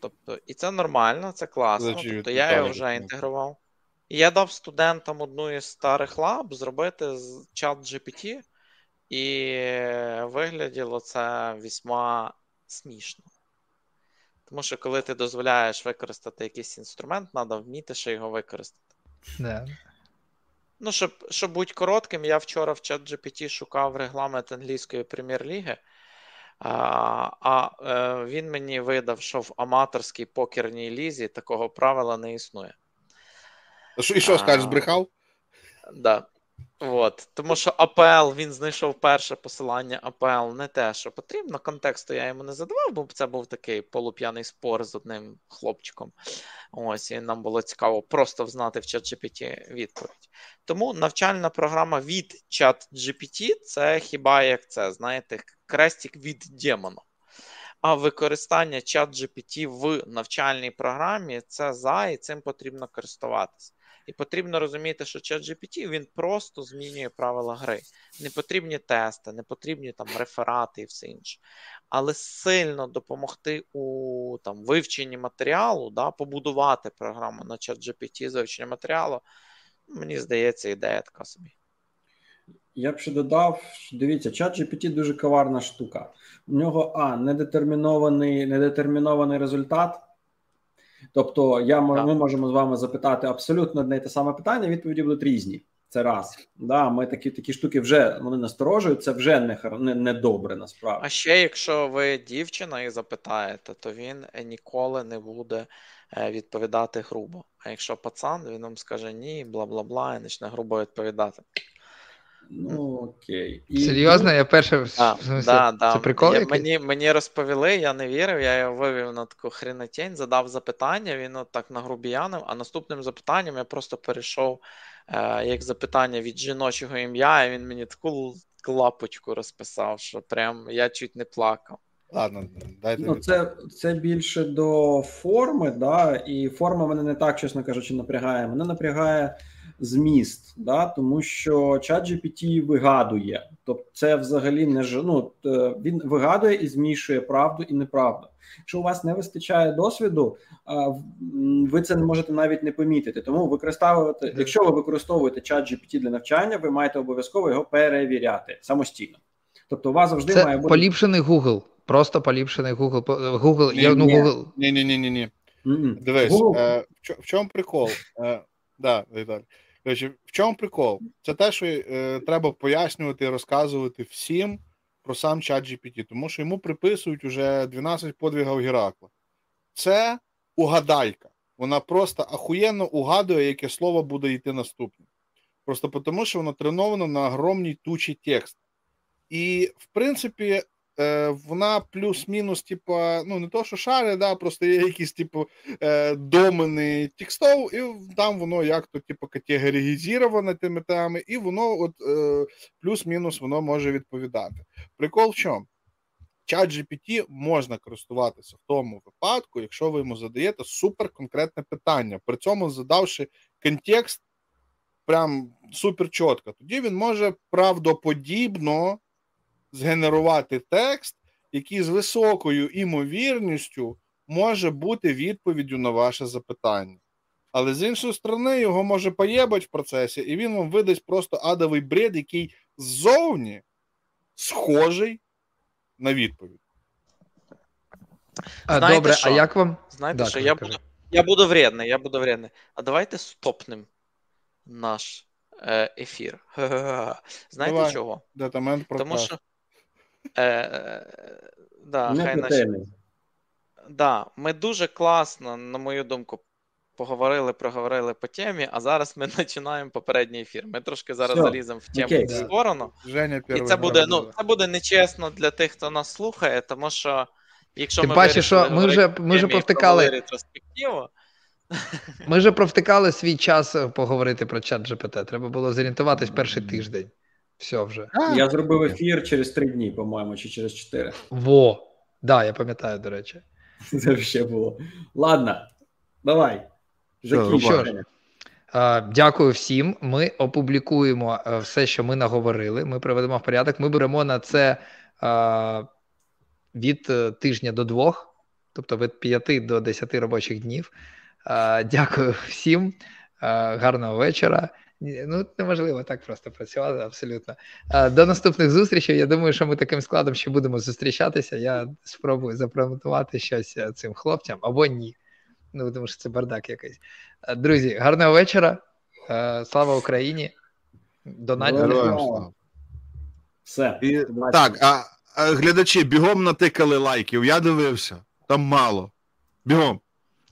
тобто, і це нормально, це класно. Тобто я його вже інтегрував. І я дав студентам одну із старих лаб зробити з чат GPT, і вигляділо це весьма смішно. Тому що коли ти дозволяєш використати якийсь інструмент, треба вміти ще його використати. Да. Ну, щоб, щоб бути коротким, я вчора в ChatGPT шукав регламент англійської прем'єр-ліги, а, а е, він мені видав, що в аматорській покерній лізі такого правила не існує. І що скажеш, збрехав? Да. От. Тому що АПЛ він знайшов перше посилання АПЛ не те, що потрібно. Контексту я йому не задавав, бо це був такий полуп'яний спор з одним хлопчиком. Ось, і нам було цікаво просто взнати в ChatGPT відповідь. Тому навчальна програма від ChatGPT це хіба як це, знаєте, крестик від демона. А використання ChatGPT в навчальній програмі це за, і цим потрібно користуватися. І потрібно розуміти, що ChatGPT він просто змінює правила гри. Не потрібні тести, не потрібні там реферати і все інше. Але сильно допомогти у там, вивченні матеріалу, да, побудувати програму на ChatGPT з вивчення матеріалу, мені здається, ідея така собі. Я б ще додав, що дивіться, чат GPT дуже коварна штука. У нього а недетермінований, недетермінований результат. Тобто, я ми можемо з вами запитати абсолютно одне й те саме питання, відповіді будуть різні. Це раз. Да, ми такі такі штуки вже вони насторожують, це вже не, не, не добре насправді. А ще, якщо ви дівчина і запитаєте, то він е, ніколи не буде е, відповідати грубо. А якщо пацан, він вам скаже ні, бла бла бла, і почне грубо відповідати. Ну, окей. І... Серйозно, я перше а, да, да. це прикол? Я, мені мені розповіли, я не вірив, я його вивів на таку хренотень, задав запитання, він от так нагрубіянив, а наступним запитанням я просто перейшов е, як запитання від жіночого ім'я, і він мені таку клапочку розписав, що прям я чуть не плакав. Ладно, дайте ну, це це більше до форми, да, і форма мене не так, чесно кажучи, напрягає. Мене напрягає зміст, да, тому що чат GPT вигадує. Тобто, це взагалі не ж ну, він вигадує і змішує правду і неправду. Якщо у вас не вистачає досвіду, ви це не можете навіть не помітити. Тому використовувати, якщо ви використовуєте чат GPT для навчання, ви маєте обов'язково його перевіряти самостійно. Тобто, у вас завжди це має бути поліпшений Google. Просто поліпшений Google. Google, ні, я, ну, Google... ні, ні, ні, ні, ні. Дивись, е, в чому прикол? Е, да, Віталій. Речі, в чому прикол? Це те, що е, треба пояснювати і розказувати всім про сам чат GPT, тому що йому приписують уже 12 подвигів Геракла. Це угадайка. Вона просто ахуєнно угадує, яке слово буде йти наступне. Просто тому, що воно треновано на огромній тучі текст. І, в принципі, е, вона плюс-мінус, типа, ну, не то, що шари, да, просто є якісь, типу, е, домени текстов, і там воно як-то, типу, категоризоване тими теми, і воно от е, плюс-мінус воно може відповідати. Прикол в чому? Чат GPT можна користуватися в тому випадку, якщо ви йому задаєте супер конкретне питання, при цьому задавши контекст прям супер чітко, тоді він може правдоподібно згенерувати текст, який з високою імовірністю може бути відповіддю на ваше запитання. Але з іншої сторони, його може поєбать в процесі, і він вам видасть просто адовий бред, який ззовні схожий на відповідь. А, Знаєте Добре, що? а як вам? Знаєте, да, що я буду я буду вредний, я буду вредний. А давайте стопнем наш е, ефір. (laughs) Знаєте Давай. чого? Тому що Е, е, да, хай наші... да, Ми дуже класно, на мою думку, поговорили, проговорили по темі, а зараз ми (laughs) починаємо попередній ефір. Ми трошки зараз заліземо в тему okay. в сторону. Женя І це буде ну, це буде нечесно для тих, хто нас слухає, тому що якщо Тим ми бачиш, що ми вже ми вже провтикали ретроспективу. Ми вже провтикали свій час поговорити про чат GPT. Треба було зорієнтуватись перший тиждень. Все вже. Я зробив ефір через три дні, по-моєму, чи через чотири. Во. Да, я пам'ятаю, до речі. (laughs) Це ще було. Ладно, давай. Закінчуємо. Дякую всім. Ми опублікуємо е, все, що ми наговорили. Ми приведемо в порядок. Ми беремо на це від е, тижня до двох, тобто від п'яти до десяти робочих днів. Дякую всім. Гарного вечора. Ну, неможливо так просто працювати, абсолютно. До наступних зустрічей. Я думаю, що ми таким складом ще будемо зустрічатися. Я спробую запромотувати щось е, цим хлопцям або ні. Ну, тому що це бардак якийсь. Друзі, гарного вечора. Е, слава Україні. Донатьте. Все. І, так, а, а глядачі бігом натикали лайків. Я дивився, там мало. Бігом.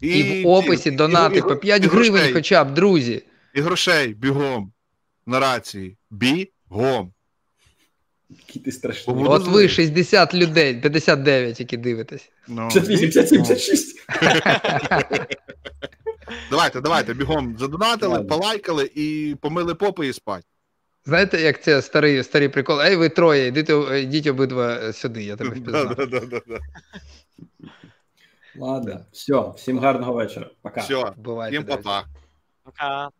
І, і в описі донати по 5 гривень, хоча б, друзі і грошей бігом на рації. Бігом. Який ти страшний. От ви 60 людей, 59, які дивитесь. No. 58, 76. Давайте, давайте, бігом задонатили, полайкали і помили попи і спать. Знаєте, як це старий старий прикол? Ей, ви троє, йдіть, йдіть обидва сюди, я тебе (laughs) впізнав. Ладно, все, всім гарного вечора. Пока. Все, всім па-па. Пока.